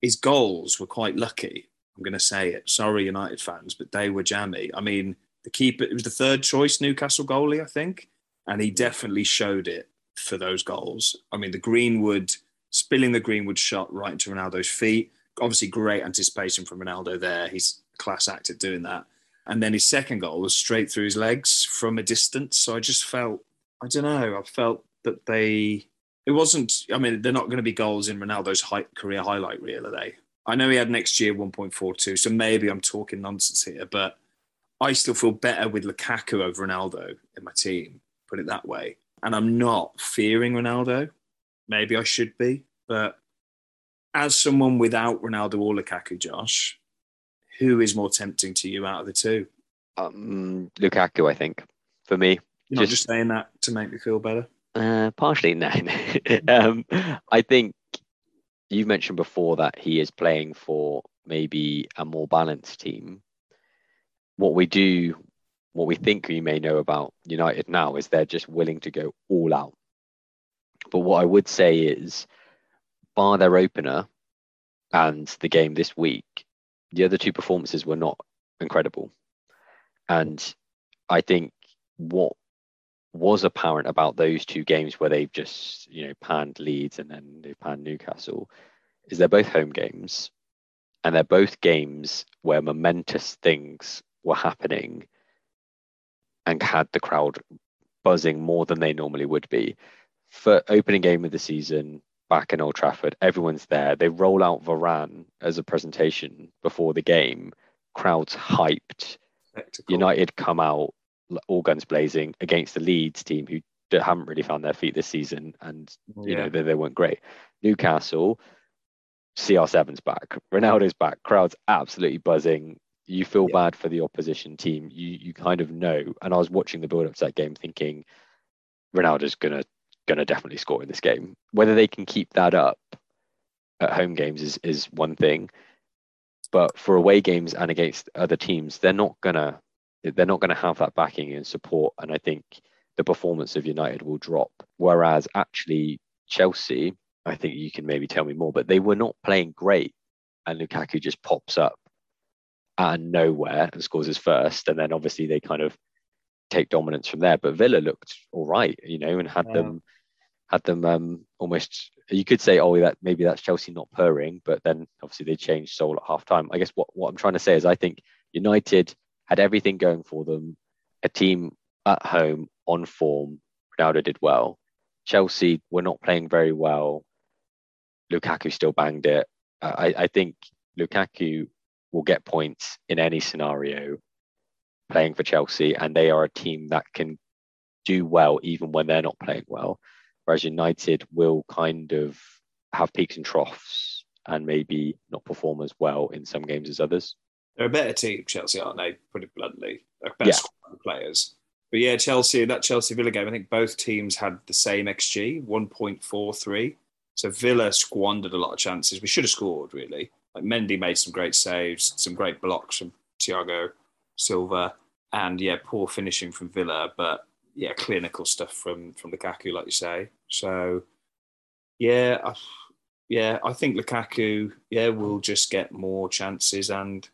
his goals were quite lucky. I'm going to say it. Sorry, United fans, but they were jammy. I mean, the keeper, it was the third choice Newcastle goalie, I think, and he mm. definitely showed it for those goals. I mean, the Greenwood spilling the Greenwood shot right into Ronaldo's feet. Obviously, great anticipation from Ronaldo there. He's a class act at doing that. And then his second goal was straight through his legs from a distance. So I just felt, I don't know, I felt that they, it wasn't, I mean, they're not going to be goals in Ronaldo's high, career highlight reel, are they? I know he had an XG 1.42, so maybe I'm talking nonsense here, but I still feel better with Lukaku over Ronaldo in my team, put it that way. And I'm not fearing Ronaldo. Maybe I should be, but as someone without Ronaldo or Lukaku, Josh, who is more tempting to you out of the two? Um, Lukaku, I think, for me. You're not just saying that to make me feel better. Uh, partially, no. um, I think you mentioned before that he is playing for maybe a more balanced team. What we do, what we think we may know about United now is they're just willing to go all out. But what I would say is, bar their opener and the game this week, the other two performances were not incredible. And I think what was apparent about those two games where they've just, you know, panned Leeds and then they've panned Newcastle is they're both home games and they're both games where momentous things were happening and had the crowd buzzing more than they normally would be. For opening game of the season, back in Old Trafford. Everyone's there. They roll out Varane as a presentation before the game. Crowds hyped. Spectacle. United come out all guns blazing against the Leeds team who haven't really found their feet this season, and you know they, they weren't great. Newcastle, CR7's back, Ronaldo's back. Crowds absolutely buzzing. You feel yeah. bad for the opposition team. You you kind of know. And I was watching the build up to that game, thinking Ronaldo's gonna going to definitely score in this game. Whether they can keep that up at home games is is one thing, but for away games and against other teams, they're not gonna they're not gonna have that backing and support. And I think the performance of United will drop. Whereas actually Chelsea, I think you can maybe tell me more, but they were not playing great, and Lukaku just pops up out of nowhere and scores his first, and then obviously they kind of take dominance from there. But Villa looked all right, you know, and had yeah. them had them um, almost. You could say, oh, that maybe that's Chelsea not purring, but then obviously they changed soul at half time. I guess what, what I'm trying to say is I think United had everything going for them. A team at home on form. Ronaldo did well. Chelsea were not playing very well. Lukaku still banged it. I, I think Lukaku will get points in any scenario playing for Chelsea, and they are a team that can do well even when they're not playing well. Whereas United will kind of have peaks and troughs and maybe not perform as well in some games as others. They're a better team, Chelsea, aren't they? Put it bluntly, they're better yeah. players. But yeah, Chelsea, that Chelsea Villa game, I think both teams had the same XG, 1.43. So Villa squandered a lot of chances. We should have scored, really. Like Mendy made some great saves, some great blocks from Thiago Silva and yeah, poor finishing from Villa, but yeah, clinical stuff from from Lukaku, like you say. So yeah, I, yeah, I think Lukaku, yeah, will just get more chances and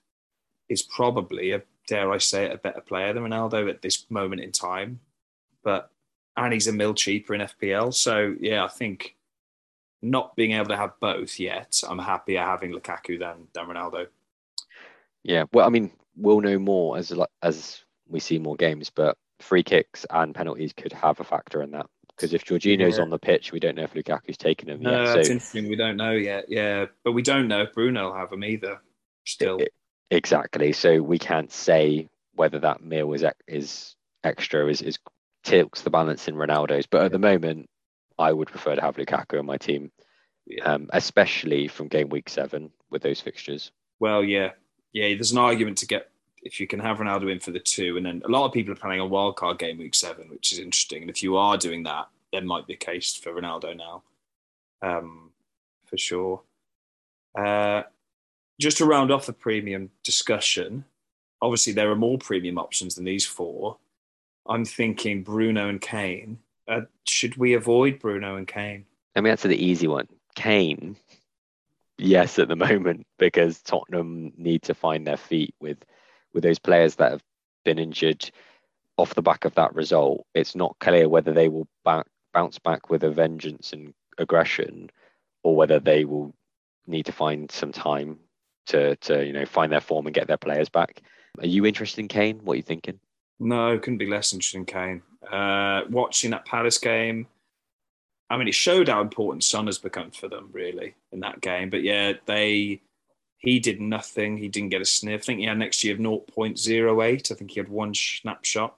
is probably a dare I say it, a better player than Ronaldo at this moment in time. But and he's a mil cheaper in FPL, so yeah, I think not being able to have both yet, I'm happier having Lukaku than than Ronaldo. Yeah, well, I mean, we'll know more as as we see more games, but free kicks and penalties could have a factor in that. Because if Jorginho's Yeah. on the pitch, we don't know if Lukaku's taken him No, yet. that's So interesting. We don't know yet. Yeah, but we don't know if Bruno will have them either. Still, It- exactly. So we can't say whether that meal is is extra is is tilts the balance in Ronaldo's. But at the moment, I would prefer to have Lukaku on my team, yeah. um, especially from game week seven with those fixtures. Well, yeah, yeah. There's an argument to get if you can have Ronaldo in for the two, and then a lot of people are planning a wild card game week seven, which is interesting. And if you are doing that, there might be a case for Ronaldo now, um, for sure. Uh, just to round off the premium discussion, obviously there are more premium options than these four. I'm thinking Bruno and Kane. Uh, should we avoid Bruno and Kane? Let me answer the easy one. Kane, yes, at the moment, because Tottenham need to find their feet with with those players that have been injured off the back of that result. It's not clear whether they will back, bounce back with a vengeance and aggression, or whether they will need to find some time to to you know find their form and get their players back. Are you interested in Kane? What are you thinking? No, couldn't be less interested in Kane. Uh, watching that Palace game, I mean, it showed how important Son has become for them, really, in that game. But yeah, they he did nothing. He didn't get a sniff. I think he had an XG of 0.08. I think he had one snapshot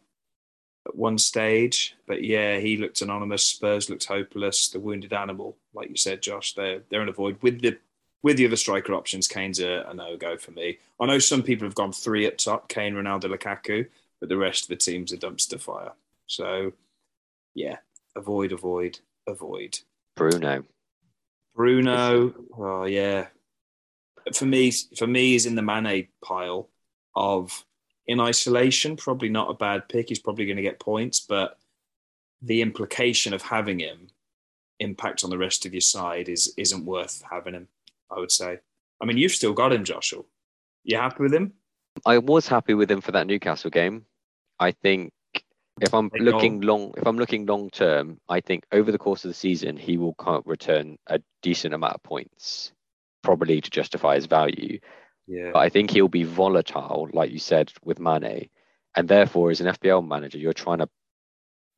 at one stage. But yeah, he looked anonymous. Spurs looked hopeless. The wounded animal, like you said, Josh, they're they're in a void with the with the other striker options. Kane's a, a no go for me. I know some people have gone three up top: Kane, Ronaldo, Lukaku but the rest of the team's a dumpster fire. So, yeah, avoid, avoid, avoid. Bruno. Bruno, oh yeah, for me, for me, is in the Mane pile of in isolation. Probably not a bad pick. He's probably going to get points, but the implication of having him impact on the rest of your side is isn't worth having him. I would say. I mean, you've still got him, Joshua. You happy with him? I was happy with him for that Newcastle game. I think if I'm Big looking long, if I'm looking long term, I think over the course of the season he will return a decent amount of points, probably to justify his value. Yeah. But I think he'll be volatile, like you said with Mane, and therefore as an FPL manager, you're trying to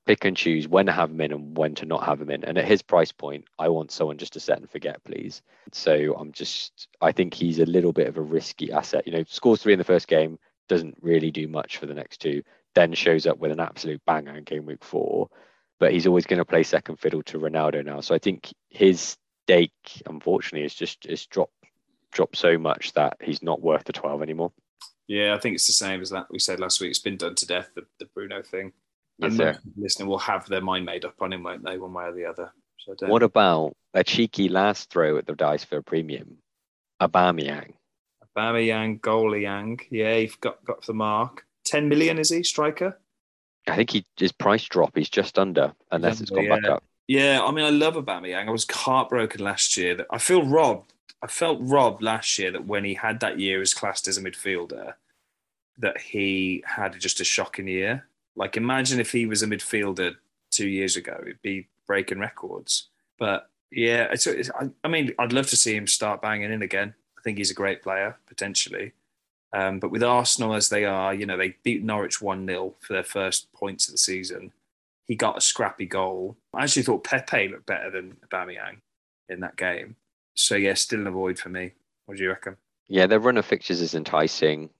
pick and choose when to have him in and when to not have him in. And at his price point, I want someone just to set and forget, please. So I'm just, I think he's a little bit of a risky asset. You know, scores three in the first game, doesn't really do much for the next two, then shows up with an absolute banger in game week four. But he's always going to play second fiddle to Ronaldo now. So I think his stake, unfortunately, is just is dropped dropped so much that he's not worth the 12 anymore. Yeah, I think it's the same as that we said last week. It's been done to death, the, the Bruno thing. Yes, and listening will have their mind made up on him, won't they, one way or the other? So What about a cheeky last throw at the dice for a premium? Aubameyang. Aubameyang, goalie Yang. Yeah, he got got the mark. Ten million is he striker? I think he his price drop is just under, unless it's gone under, back yeah. up. Yeah, I mean, I love Aubameyang. I was heartbroken last year that I feel robbed. I felt robbed last year that when he had that year as classed as a midfielder, that he had just a shocking year. Like, imagine if he was a midfielder two years ago, it'd be breaking records. But yeah, it's, it's, I, I mean, I'd love to see him start banging in again. I think he's a great player potentially. Um, but with Arsenal as they are, you know, they beat Norwich 1 0 for their first points of the season. He got a scrappy goal. I actually thought Pepe looked better than Aubameyang in that game. So, yeah, still an avoid for me. What do you reckon? Yeah, their run of fixtures is enticing.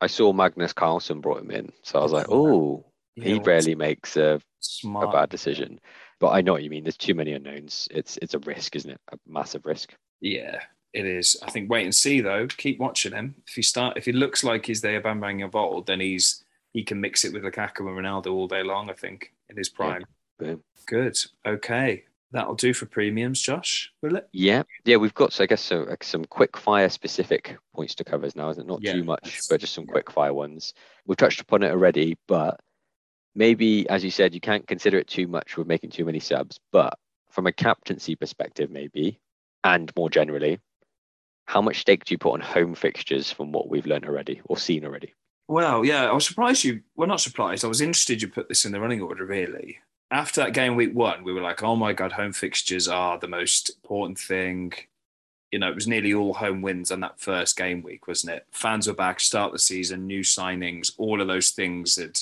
I saw Magnus Carlsen brought him in, so I was like, Oh, he rarely makes a, a bad decision. But I know what you mean. There's too many unknowns. It's it's a risk, isn't it? A massive risk. Yeah, it is. I think wait and see though. Keep watching him. If he start, if he looks like he's the Aubameyang of old, then he's he can mix it with Lukaku and Ronaldo all day long. I think in his prime. Boom. Good. Okay, that'll do for premiums, Josh. Will it? Yeah, yeah, we've got so I guess so, like, some quick fire specific points to cover now, isn't it? Not Yeah, too much, but just some yeah. quick fire ones. We've touched upon it already, but maybe as you said, you can't consider it too much with making too many subs. But from a captaincy perspective, maybe, and more generally, how much stake do you put on home fixtures from what we've learned already or seen already? Well, yeah, I was surprised you. Well, not surprised. I was interested you put this in the running order. Really, after that game week one, we were like, "Oh my god, home fixtures are the most important thing." You know, it was nearly all home wins on that first game week, wasn't it? Fans were back, start the season, new signings, all of those things had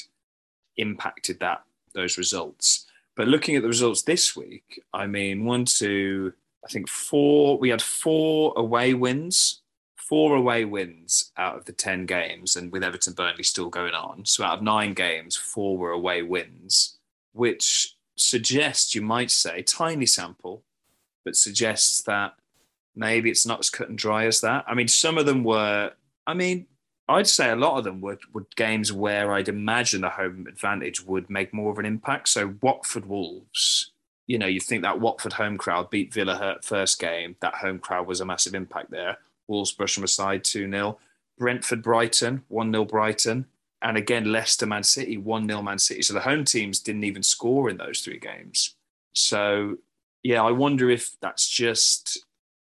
impacted that those results. But looking at the results this week, I mean, one, two, I think four, we had four away wins, four away wins out of the 10 games, and with Everton Burnley still going on. So out of nine games, four were away wins, which suggests, you might say, tiny sample, but suggests that maybe it's not as cut and dry as that. I mean, some of them were, I mean, I'd say a lot of them were, were games where I'd imagine the home advantage would make more of an impact. So Watford Wolves, you know, you think that Watford home crowd beat Villa hurt first game. That home crowd was a massive impact there. Wolves brush them aside 2 0. Brentford Brighton, 1 0 Brighton. And again, Leicester Man City, 1 0 Man City. So the home teams didn't even score in those three games. So yeah, I wonder if that's just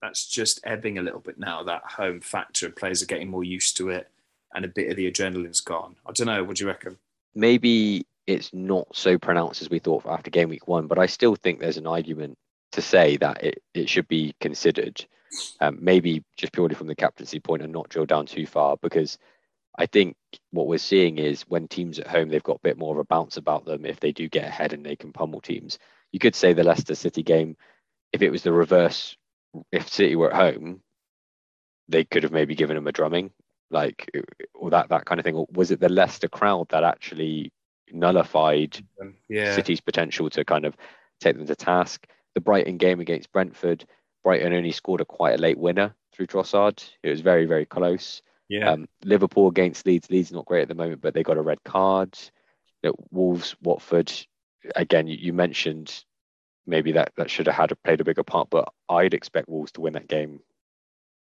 that's just ebbing a little bit now, that home factor. Players are getting more used to it and a bit of the adrenaline's gone. I don't know. What do you reckon? Maybe it's not so pronounced as we thought after game week one, but I still think there's an argument to say that it, it should be considered. Um, maybe just purely from the captaincy point and not drill down too far because I think what we're seeing is when teams at home they've got a bit more of a bounce about them if they do get ahead and they can pummel teams. You could say the Leicester City game, if it was the reverse, if City were at home, they could have maybe given them a drumming like or that that kind of thing or was it the leicester crowd that actually nullified yeah. city's potential to kind of take them to task. The brighton game against brentford brighton only scored a quite a late winner through trossard. It was very very close. Yeah. Um, liverpool against leeds leeds not great at the moment but they got a red card. Wolves watford again you, you mentioned maybe that that should have had played a bigger part but i'd expect wolves to win that game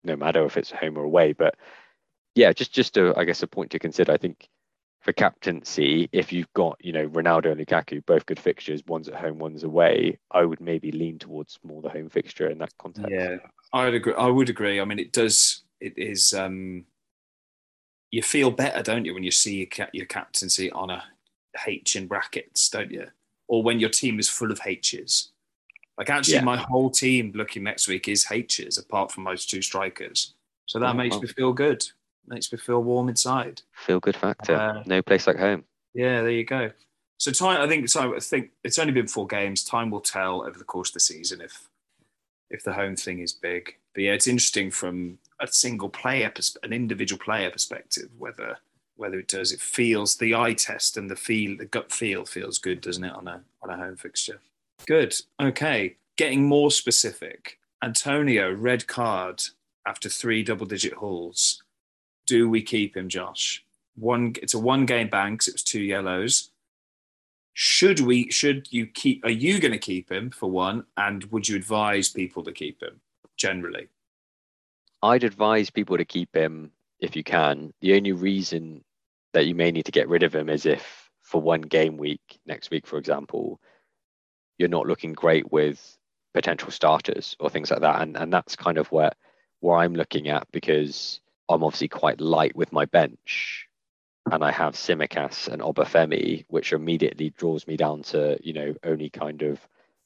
no matter if it's home or away. But yeah, just just a I guess a point to consider. I think for captaincy, if you've got you know Ronaldo and Lukaku, both good fixtures, one's at home, one's away, I would maybe lean towards more the home fixture in that context. Yeah, I would agree. I would agree. I mean, it does. It is. um You feel better, don't you, when you see your, your captaincy on a H in brackets, don't you? Or when your team is full of H's. Like actually, yeah. my whole team looking next week is H's, apart from those two strikers. So that oh, makes me feel good makes me feel warm inside. Feel good factor. Uh, no place like home. Yeah, there you go. So time, I think. So I think it's only been four games. Time will tell over the course of the season if if the home thing is big. But yeah, it's interesting from a single player, an individual player perspective, whether whether it does. It feels the eye test and the feel, the gut feel feels good, doesn't it, on a on a home fixture? Good. Okay. Getting more specific. Antonio red card after three double digit hauls do we keep him, Josh? One, it's a one game ban because it was two yellows. Should we? Should you keep? Are you going to keep him for one? And would you advise people to keep him generally? I'd advise people to keep him if you can. The only reason that you may need to get rid of him is if for one game week next week, for example, you're not looking great with potential starters or things like that. And and that's kind of where where I'm looking at because I'm obviously quite light with my bench, and I have Tsimikas and Obafemi, which immediately draws me down to you know only kind of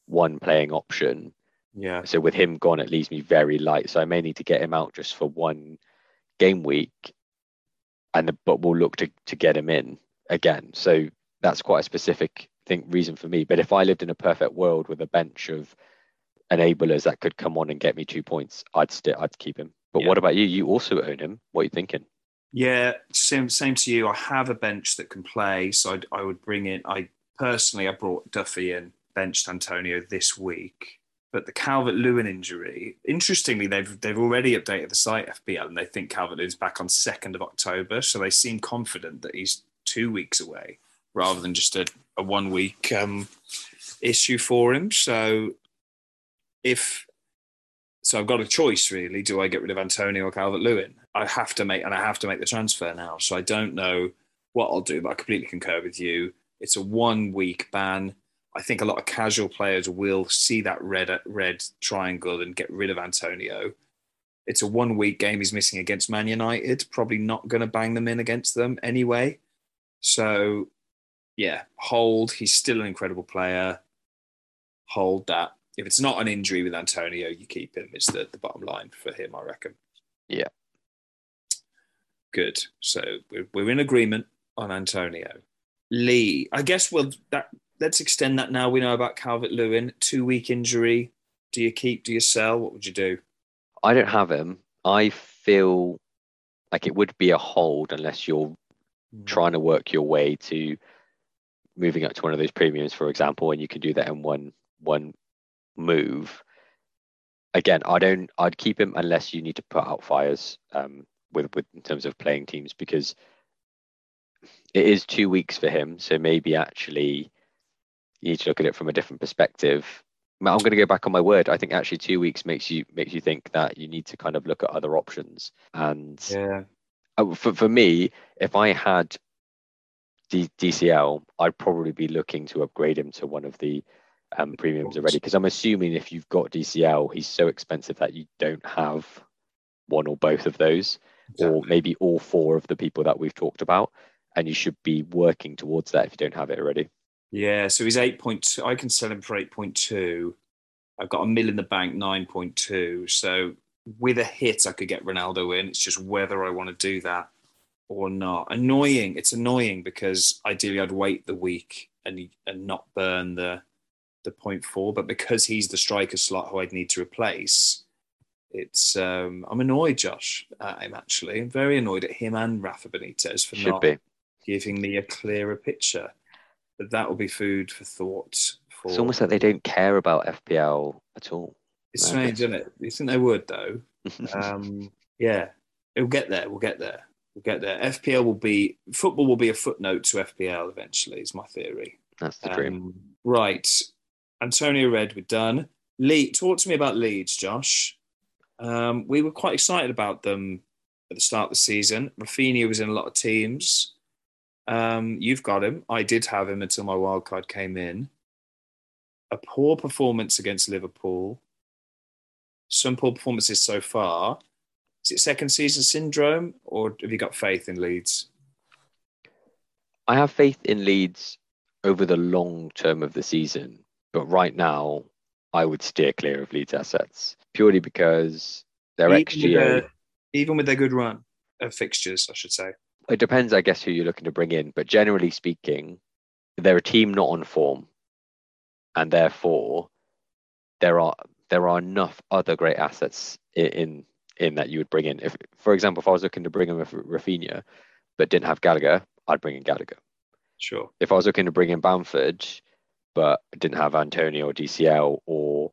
one playing option. Yeah. So with him gone, it leaves me very light. So I may need to get him out just for one game week, and the, but we'll look to to get him in again. So that's quite a specific thing reason for me. But if I lived in a perfect world with a bench of enablers that could come on and get me two points, I'd still I'd keep him. But yeah. what about you? You also own him. What are you thinking? Yeah, same same to you. I have a bench that can play, so I'd, I would bring in. I personally, I brought Duffy in, benched Antonio this week. But the Calvert Lewin injury, interestingly, they've they've already updated the site FPL, and they think Calvert Lewin's back on second of October. So they seem confident that he's two weeks away, rather than just a, a one week um, issue for him. So if so I've got a choice really. Do I get rid of Antonio or Calvert Lewin? I have to make and I have to make the transfer now. So I don't know what I'll do, but I completely concur with you. It's a one week ban. I think a lot of casual players will see that red red triangle and get rid of Antonio. It's a one week game he's missing against Man United. Probably not going to bang them in against them anyway. So yeah, hold. He's still an incredible player. Hold that if it's not an injury with Antonio, you keep him. It's the, the bottom line for him, I reckon. Yeah. Good. So we're, we're in agreement on Antonio. Lee, I guess well that let's extend that now. We know about Calvert Lewin, two week injury. Do you keep? Do you sell? What would you do? I don't have him. I feel like it would be a hold unless you're Mm. trying to work your way to moving up to one of those premiums, for example, and you can do that in one one move. Again, I don't. I'd keep him unless you need to put out fires um, with with in terms of playing teams because it is two weeks for him. So maybe actually you need to look at it from a different perspective. I'm going to go back on my word. I think actually two weeks makes you makes you think that you need to kind of look at other options. And Yeah. for for me, if I had D- DCL, I'd probably be looking to upgrade him to one of the um, premiums already because I'm assuming if you've got DCL, he's so expensive that you don't have one or both of those, or maybe all four of the people that we've talked about, and you should be working towards that if you don't have it already. Yeah, so he's 8.2. I can sell him for 8.2. I've got a mill in the bank, 9.2. So with a hit, I could get Ronaldo in. It's just whether I want to do that or not. Annoying. It's annoying because ideally I'd wait the week and and not burn the the point four. But because he's the striker slot who I'd need to replace, it's um, I'm annoyed, Josh. I'm actually I'm very annoyed at him and Rafa Benitez for Should not be. giving me a clearer picture. But that will be food for thought. For It's almost like they don't care about FPL at all. It's strange, isn't it? You think they would though? Um, yeah, it'll get there. We'll get there. We'll get there. FPL will be football will be a footnote to FPL eventually. Is my theory. That's the dream. Um, right, Antonio Red, we're done. Lee, talk to me about Leeds, Josh. Um, we were quite excited about them at the start of the season. Raphinha was in a lot of teams. Um, you've got him. I did have him until my wild card came in. A poor performance against Liverpool. Some poor performances so far. Is it second season syndrome, or have you got faith in Leeds? I have faith in Leeds over the long term of the season, but right now I would steer clear of Leeds assets purely because their even, with XGA. their, even with their good run of fixtures, I should say. It depends, I guess, who you're looking to bring in, but generally speaking, they're a team not on form, and therefore there are there are enough other great assets i- in in that you would bring in. If, for example, if I was looking to bring in Raf- Raphinha, but didn't have Gallagher, I'd bring in Gallagher. Sure. if I was looking to bring in Bamford, but didn't have Antonio or DCL, or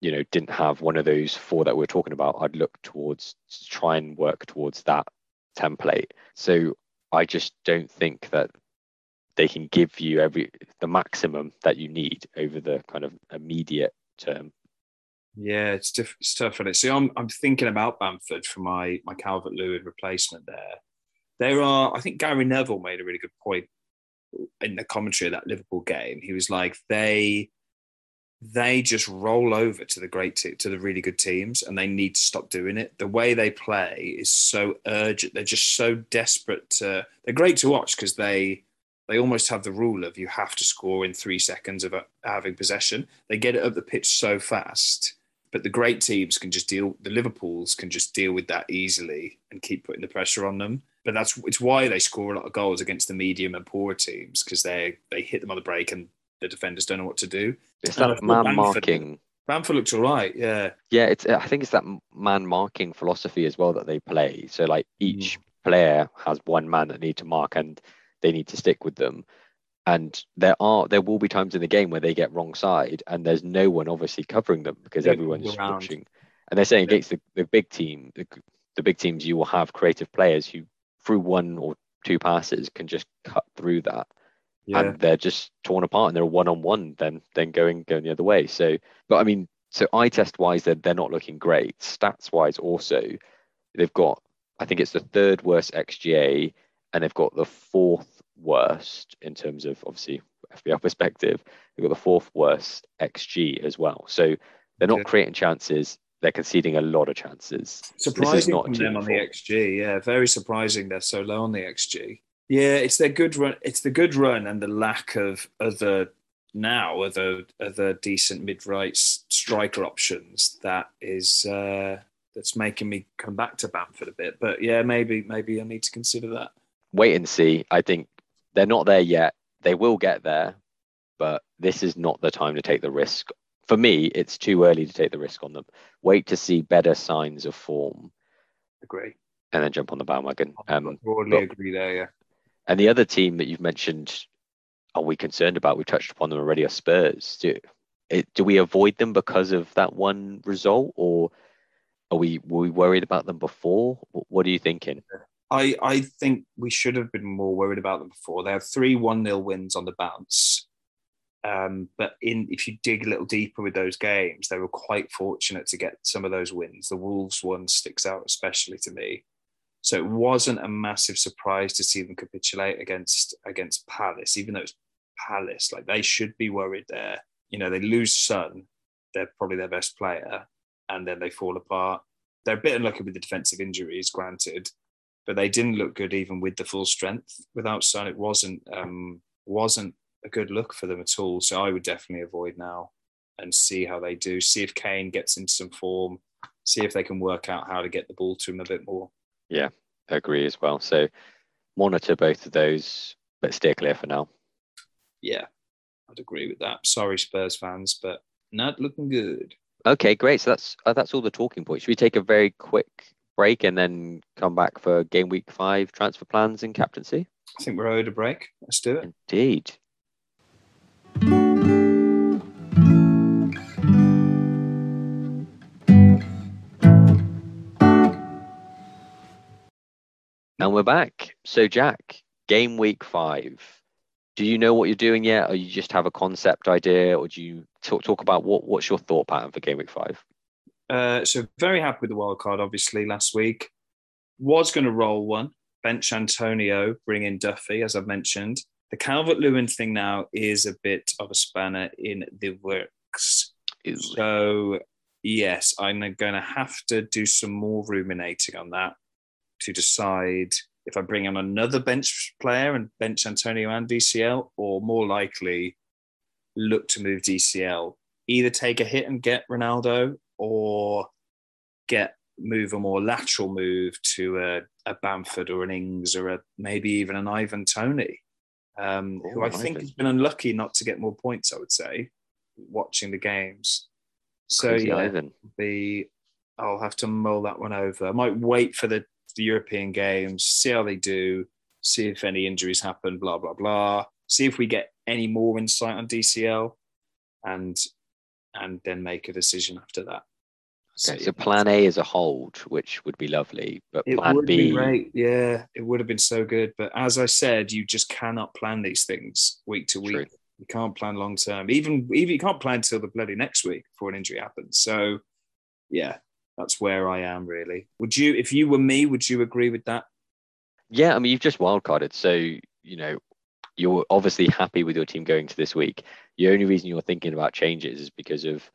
you know didn't have one of those four that we're talking about, I'd look towards to try and work towards that template. So I just don't think that they can give you every the maximum that you need over the kind of immediate term. Yeah, it's, diff- it's tough on it. See, I'm I'm thinking about Bamford for my my Calvert Lewin replacement there. There are, I think Gary Neville made a really good point in the commentary of that Liverpool game. He was like, they they just roll over to the great te- to the really good teams, and they need to stop doing it. The way they play is so urgent. They're just so desperate to. They're great to watch because they they almost have the rule of you have to score in three seconds of uh, having possession. They get it up the pitch so fast, but the great teams can just deal. The Liverpools can just deal with that easily and keep putting the pressure on them. But that's it's why they score a lot of goals against the medium and poor teams because they they hit them on the break and the defenders don't know what to do. It's And that man Bamford- marking. Bamford looks all right, yeah. Yeah, it's I think it's that man marking philosophy as well that they play. So like hmm. each player has one man that need to mark and they need to stick with them. And there are there will be times in the game where they get wrong side and there's no one obviously covering them because Yeah, everyone's around. watching. And they're saying Yeah. against the, the big team, the, the big teams, you will have creative players who through one or two passes can just cut through that. Yeah, and they're just torn apart and they're one on one then then going going the other way. So but i mean so eye test wise they're, they're not looking great. Stats wise also they've got i think it's the third worst xga and they've got the fourth worst in terms of obviously FPL perspective. They've got the fourth worst xg as well. So they're not creating chances they're conceding a lot of chances surprising from them on the. XG. Yeah, very surprising they're so low on the XG. Yeah, it's their good run. It's the good run and the lack of other now other other decent mid right striker options that is uh, that's making me come back to Bamford a bit. But yeah, maybe maybe I need to consider that. wait and see. I think they're not there yet. They will get there, but this is not the time to take the risk. For me, it's too early to take the risk on them. Wait to see better signs of form Agree. and then jump on the bandwagon. Um, Broadly but- agree there. Yeah. and the other team that you've mentioned, are we concerned about? We touched upon them already. Are Spurs? Do it, do we avoid them because of that one result, or are we were we worried about them before? What are you thinking? I, I think we should have been more worried about them before. They have three 1 0 wins on the bounce. Um, but in if you dig a little deeper with those games, they were quite fortunate to get some of those wins. The Wolves one sticks out especially to me. So it wasn't a massive surprise to see them capitulate against against Palace, even though it's Palace. Like they should be worried there. You know, they lose Son, they're probably their best player, and then they fall apart. They're a bit unlucky with the defensive injuries, granted, but they didn't look good even with the full strength. Without Son, it wasn't um, wasn't a good look for them at all. So I would definitely avoid now and see how they do. See if Kane gets into some form. See if they can work out how to get the ball to him a bit more. Yeah, I agree as well. So monitor both of those, but steer clear for now. Yeah, I'd agree with that. Sorry, Spurs fans, but not looking good. Okay, great. So that's uh, that's all the talking points. Should we take a very quick break and then come back for game week five transfer plans and captaincy? I think we're owed a break. Let's do it. Indeed. And we're back. So, Jack, game week five. Do you know what you're doing yet, or you just have a concept idea, or do you talk, talk about what, what's your thought pattern for game week five? Uh, so very happy with the wild card, obviously, last week. Was going to roll one, bench Antonio, bring in Duffy, as I've mentioned. The Calvert Lewin thing now is a bit of a spanner in the works. Is- So, yes, I'm going to have to do some more ruminating on that to decide if I bring on another bench player and bench Antonio and DCL, or more likely look to move DCL. Either take a hit and get Ronaldo, or get move a more lateral move to a, a Bamford or an Ings or a maybe even an Ivan Toney, um, who I think Ivan. has been unlucky not to get more points. I would say, watching the games. So Crazy yeah, Ivan. be I'll have to mull that one over. I might wait for the, the European games, see how they do, see if any injuries happen, blah blah blah. See if we get any more insight on DCL, and and then make a decision after that. Okay, so plan A is a hold, which would be lovely, but It plan would B, be great, yeah. It would have been so good, but as I said, you just cannot plan these things week to week. True. You can't plan long term. Even even you can't plan till the bloody next week before an injury happens. So, yeah, that's where I am really. Would you, if you were me, would you agree with that? yeah, I mean, you've just wildcarded, so you know you're obviously happy with your team going to this week. The only reason you're thinking about changes is because of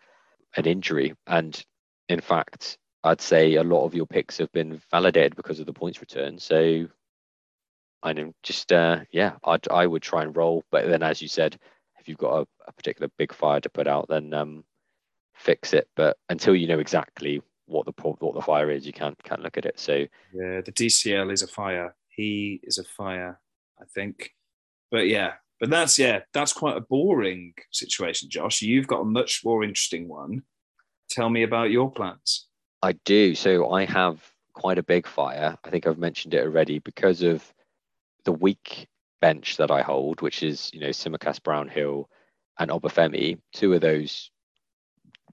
an injury, and in fact, I'd say a lot of your picks have been validated because of the points return. So, I know, just uh, yeah, I'd I would try and roll, but then as you said, if you've got a, a particular big fire to put out, then um, fix it. But until you know exactly what the what the fire is, you can't can't look at it. So Yeah, the DCL is a fire. He is a fire, I think. But yeah, but that's yeah, that's quite a boring situation, Josh. You've got a much more interesting one. Tell me about your plans. I do. So I have quite a big fire. I think I've mentioned it already because of the weak bench that I hold, which is you know Tsimikas, Brownhill, and Obafemi. Two of those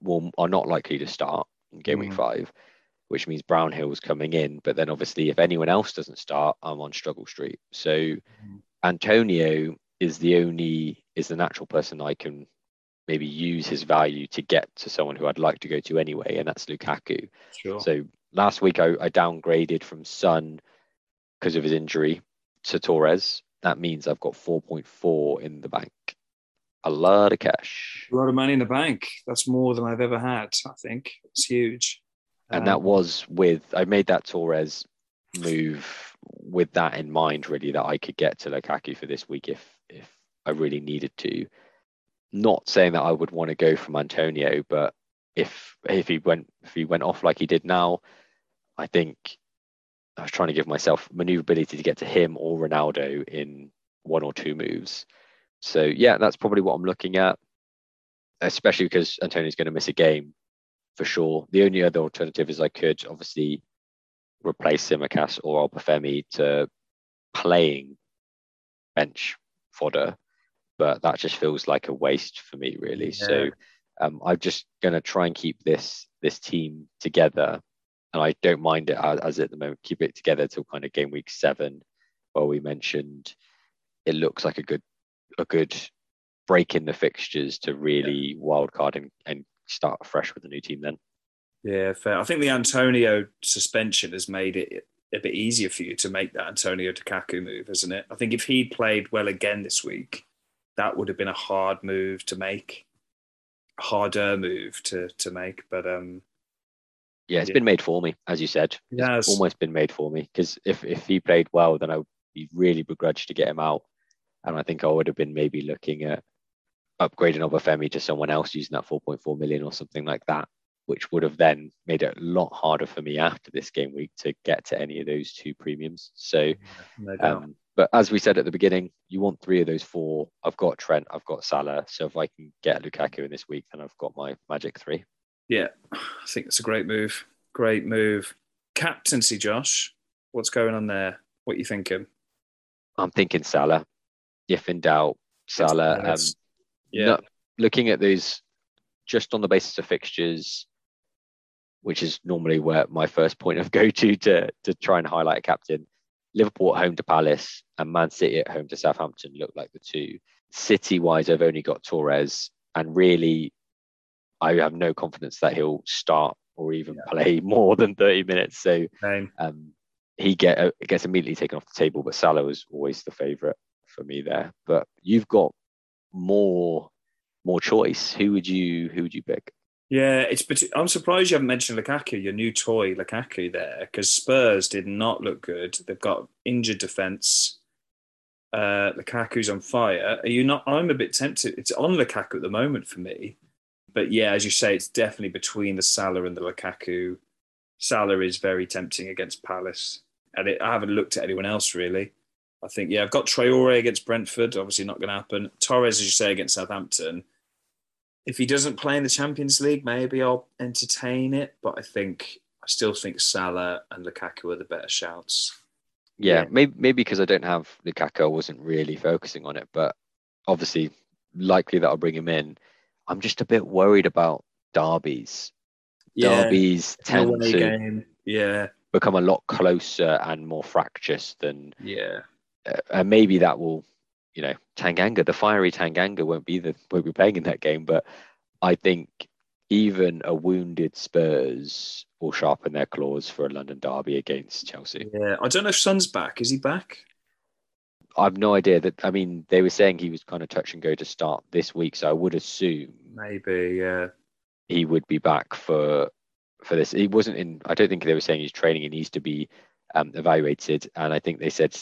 will, are not likely to start in game week Mm. five, which means Brownhill's coming in. But then obviously, if anyone else doesn't start, I'm on struggle street. So Antonio is the only is the natural person I can maybe use his value to get to someone who I'd like to go to anyway, and that's Lukaku. Sure. So last week I, I downgraded from Son because of his injury to Torres. That means I've got 4.4 in the bank. A lot of cash. a lot of money in the bank. That's more than I've ever had. I think it's huge. And that Um, was with, I made that Torres move with that in mind, really, that I could get to Lukaku for this week if if I really needed to. Not saying that I would want to go from Antonio, but if if he went if he went off like he did now, I think I was trying to give myself maneuverability to get to him or Ronaldo in one or two moves. So yeah, that's probably what I'm looking at, especially because Antonio's going to miss a game for sure. The only other alternative is I could obviously replace Tsimikas or Obafemi to playing bench fodder, but that just feels like a waste for me, really. Yeah. So um, I'm just going to try and keep this this team together, and I don't mind it as, as at the moment. Keep it together till kind of game week seven, where we mentioned it looks like a good a good break in the fixtures to really wildcard and, and start fresh with a new team then. Yeah, fair. I think the Antonio suspension has made it a bit easier for you to make that Antonio Lukaku move, isn't it? I think if he'd played well again this week, that would have been a hard move to make, harder move to to make. But um, yeah, it's yeah. been made for me, as you said. It's yes. almost been made for me because if if he played well, then I would be really begrudged to get him out, and I think I would have been maybe looking at upgrading Obafemi to someone else using that 4.4 million or something like that which would have then made it a lot harder for me after this game week to get to any of those two premiums. So, no um, but as we said at the beginning, you want three of those four. I've got Trent, I've got Salah. So if I can get Lukaku in this week, then I've got my magic three. Yeah, I think it's a great move. Great move. Captaincy, Josh. What's going on there? What are you thinking? I'm thinking Salah. If in doubt, Salah. Um, yeah. Not, looking at those just on the basis of fixtures, which is normally where my first point of go to to to try and highlight a captain. Liverpool at home to Palace and Man City at home to Southampton look like the two. City wise, I've only got Torres, and really, I have no confidence that he'll start or even yeah. play more than 30 minutes. So um, he get uh, gets immediately taken off the table. But Salah was always the favourite for me there. But you've got more more choice. Who would you who would you pick? Yeah, it's. I'm surprised you haven't mentioned Lukaku, your new toy Lukaku there, because Spurs did not look good. They've got injured defence. Uh, Lukaku's on fire. Are you not? I'm a bit tempted. It's on Lukaku at the moment for me, but yeah, as you say, it's definitely between the Salah and the Lukaku. Salah is very tempting against Palace, and it, I haven't looked at anyone else really. I think yeah, I've got Traore against Brentford. Obviously, not going to happen. Torres, as you say, against Southampton if he doesn't play in the Champions League, maybe I'll entertain it. But I think I still think Salah and Lukaku are the better shouts. Yeah, yeah. maybe maybe because I don't have Lukaku, I wasn't really focusing on it. But obviously, likely that I'll bring him in. I'm just a bit worried about derbies. Yeah, derbies tend to game. yeah become a lot closer and more fractious than yeah. Uh, and maybe that will you know, Tanganga, the fiery Tanganga won't be the won't be playing in that game. But I think even a wounded Spurs will sharpen their claws for a London derby against Chelsea. Yeah, I don't know if Son's back. Is he back? I've no idea. That I mean, they were saying he was kind of touch and go to start this week, so I would assume maybe yeah he would be back for for this. He wasn't in. I don't think they were saying he's training. He needs to be um, evaluated, and I think they said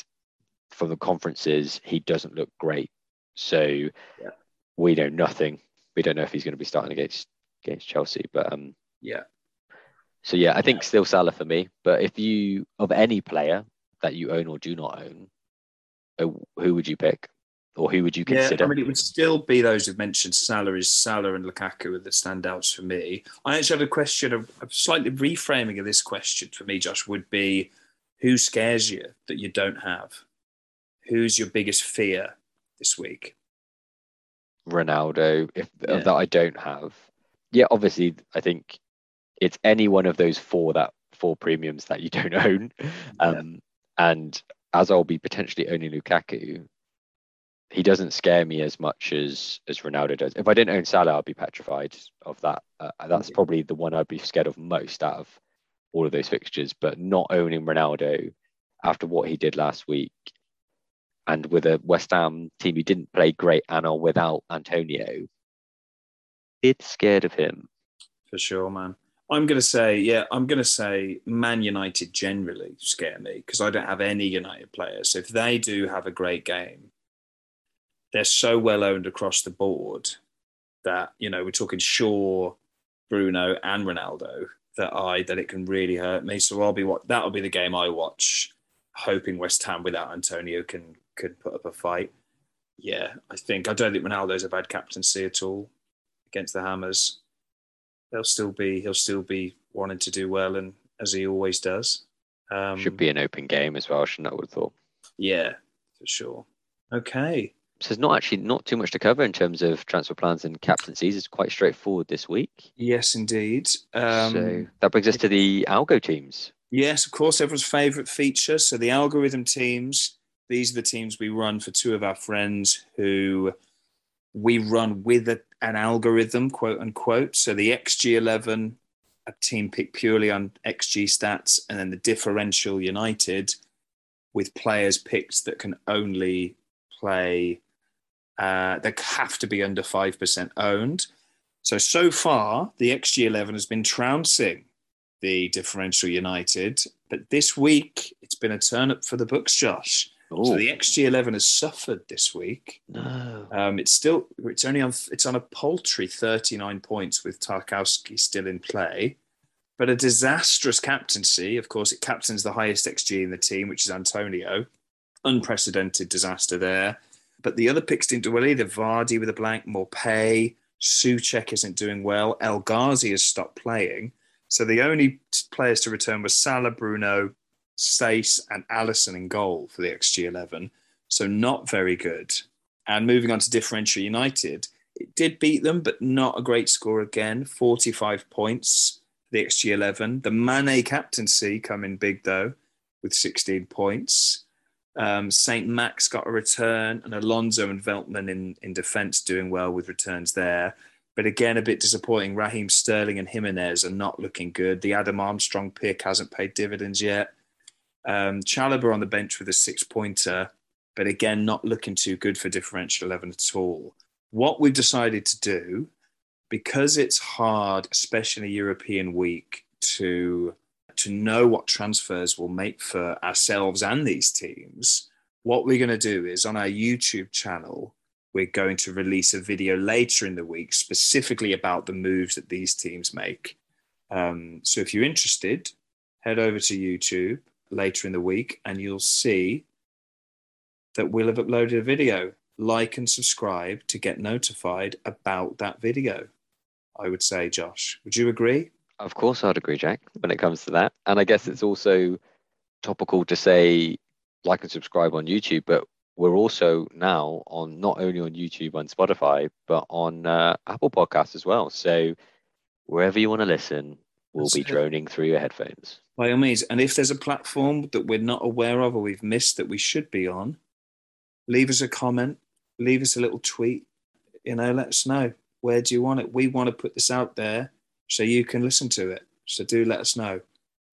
from the conferences, he doesn't look great. So yeah. we know nothing. We don't know if he's going to be starting against against Chelsea. But um, yeah. So yeah, I think still Salah for me. But if you of any player that you own or do not own, uh, who would you pick, or who would you consider? Yeah, I mean, it would still be those who've mentioned Salah is Salah and Lukaku are the standouts for me. I actually have a question of, of slightly reframing of this question for me, Josh. Would be who scares you that you don't have? Who's your biggest fear this week? Ronaldo, if yeah. that I don't have. Yeah, obviously, I think it's any one of those four that four premiums that you don't own. Um, yeah. And as I'll be potentially owning Lukaku, he doesn't scare me as much as as Ronaldo does. If I didn't own Salah, I'd be petrified of that. Uh, that's yeah. probably the one I'd be scared of most out of all of those fixtures. But not owning Ronaldo after what he did last week and with a West Ham team who didn't play great and are without Antonio, it's scared of him. For sure, man. I'm going to say, yeah, I'm going to say Man United generally scare me because I don't have any United players. If they do have a great game, they're so well owned across the board that, you know, we're talking Shaw, Bruno, and Ronaldo that I that it can really hurt me. So I'll be what that'll be the game I watch, hoping West Ham without Antonio can could put up a fight. yeah, I think I don't think Ronaldo's a bad captaincy at all against the Hammers. He'll still be he'll still be wanting to do well, and as he always does. Um, Should be an open game as well, shouldn't I? Would have thought. Yeah, for sure. Okay. So there's not actually not too much to cover in terms of transfer plans and captaincies. It's quite straightforward this week. Yes, indeed. Um, so that brings us to the algo teams. Yes, of course, everyone's favourite feature. So the algorithm teams. These are the teams we run for two of our friends who we run with a, an algorithm, quote unquote. So the XG11, a team picked purely on XG stats, and then the differential United with players picked that can only play, uh, that have to be under 5% owned. So, so far, the XG11 has been trouncing the differential United, but this week it's been a turn up for the books, Josh. Ooh. So the XG11 has suffered this week. no. Um, it's still it's only on it's on a paltry 39 points with Tarkowski still in play, but a disastrous captaincy. Of course, it captains the highest XG in the team, which is Antonio. Unprecedented disaster there. But the other picks didn't do well either. Vardy with a blank, Maupay, Souček isn't doing well. El Ghazi has stopped playing. So the only players to return were Salah, Bruno, Stace, and Alisson in goal for the XG11. So not very good. And moving on to differential United, it did beat them, but not a great score again. 45 points, the XG11. The Mane captaincy coming big though, with 16 points. Um, St. Max got a return, and Alonso and Veltman in, in defence doing well with returns there. But again, a bit disappointing. Raheem Sterling and Jimenez are not looking good. The Adam Armstrong pick hasn't paid dividends yet. Um, on the bench with a six pointer, but again, not looking too good for differential 11 at all. What we've decided to do, because it's hard, especially European week, to to know what transfers will make for ourselves and these teams, what we're going to do is on our YouTube channel, we're going to release a video later in the week specifically about the moves that these teams make. Um, so if you're interested, head over to YouTube later in the week and you'll see that we'll have uploaded a video. Like and subscribe to get notified about that video. I would say, Josh. Would you agree? Of course, I'd agree, Jack, when it comes to that. And I guess it's also topical to say like and subscribe on YouTube, but we're also now on not only on YouTube and Spotify, but on uh, Apple Podcasts as well. So wherever you want to listen, we'll That's be it. droning through your headphones. By all means. And if there's a platform that we're not aware of or we've missed that we should be on, leave us a comment, leave us a little tweet. You know, let us know where do you want it. We want to put this out there so you can listen to it. So do let us know.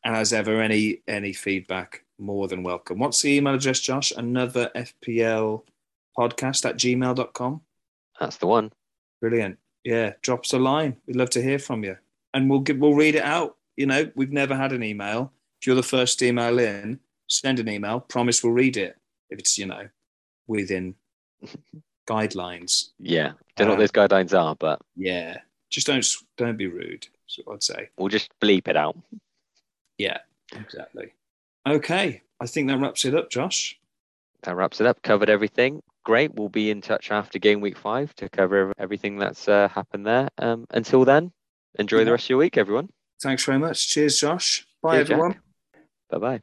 And as ever, any any feedback, more than welcome. What's the email address, Josh? Another FPL podcast at gmail.com. That's the one. Brilliant. Yeah, drop us a line. We'd love to hear from you. And we'll give, we'll read it out. You know, we've never had an email. If you're the first email in, send an email. Promise we'll read it if it's, you know, within guidelines. Yeah. Don't know what those guidelines are, but Yeah. Just don't don't be rude. That's what I'd say. we'll just bleep it out. Yeah, exactly. Okay. I think that wraps it up, Josh. That wraps it up. Covered everything. Great. We'll be in touch after game week five to cover everything that's uh, happened there. Um, until then, enjoy the rest of your week, everyone. Thanks very much. Cheers, Josh. Bye, Cheers, everyone. Bye bye.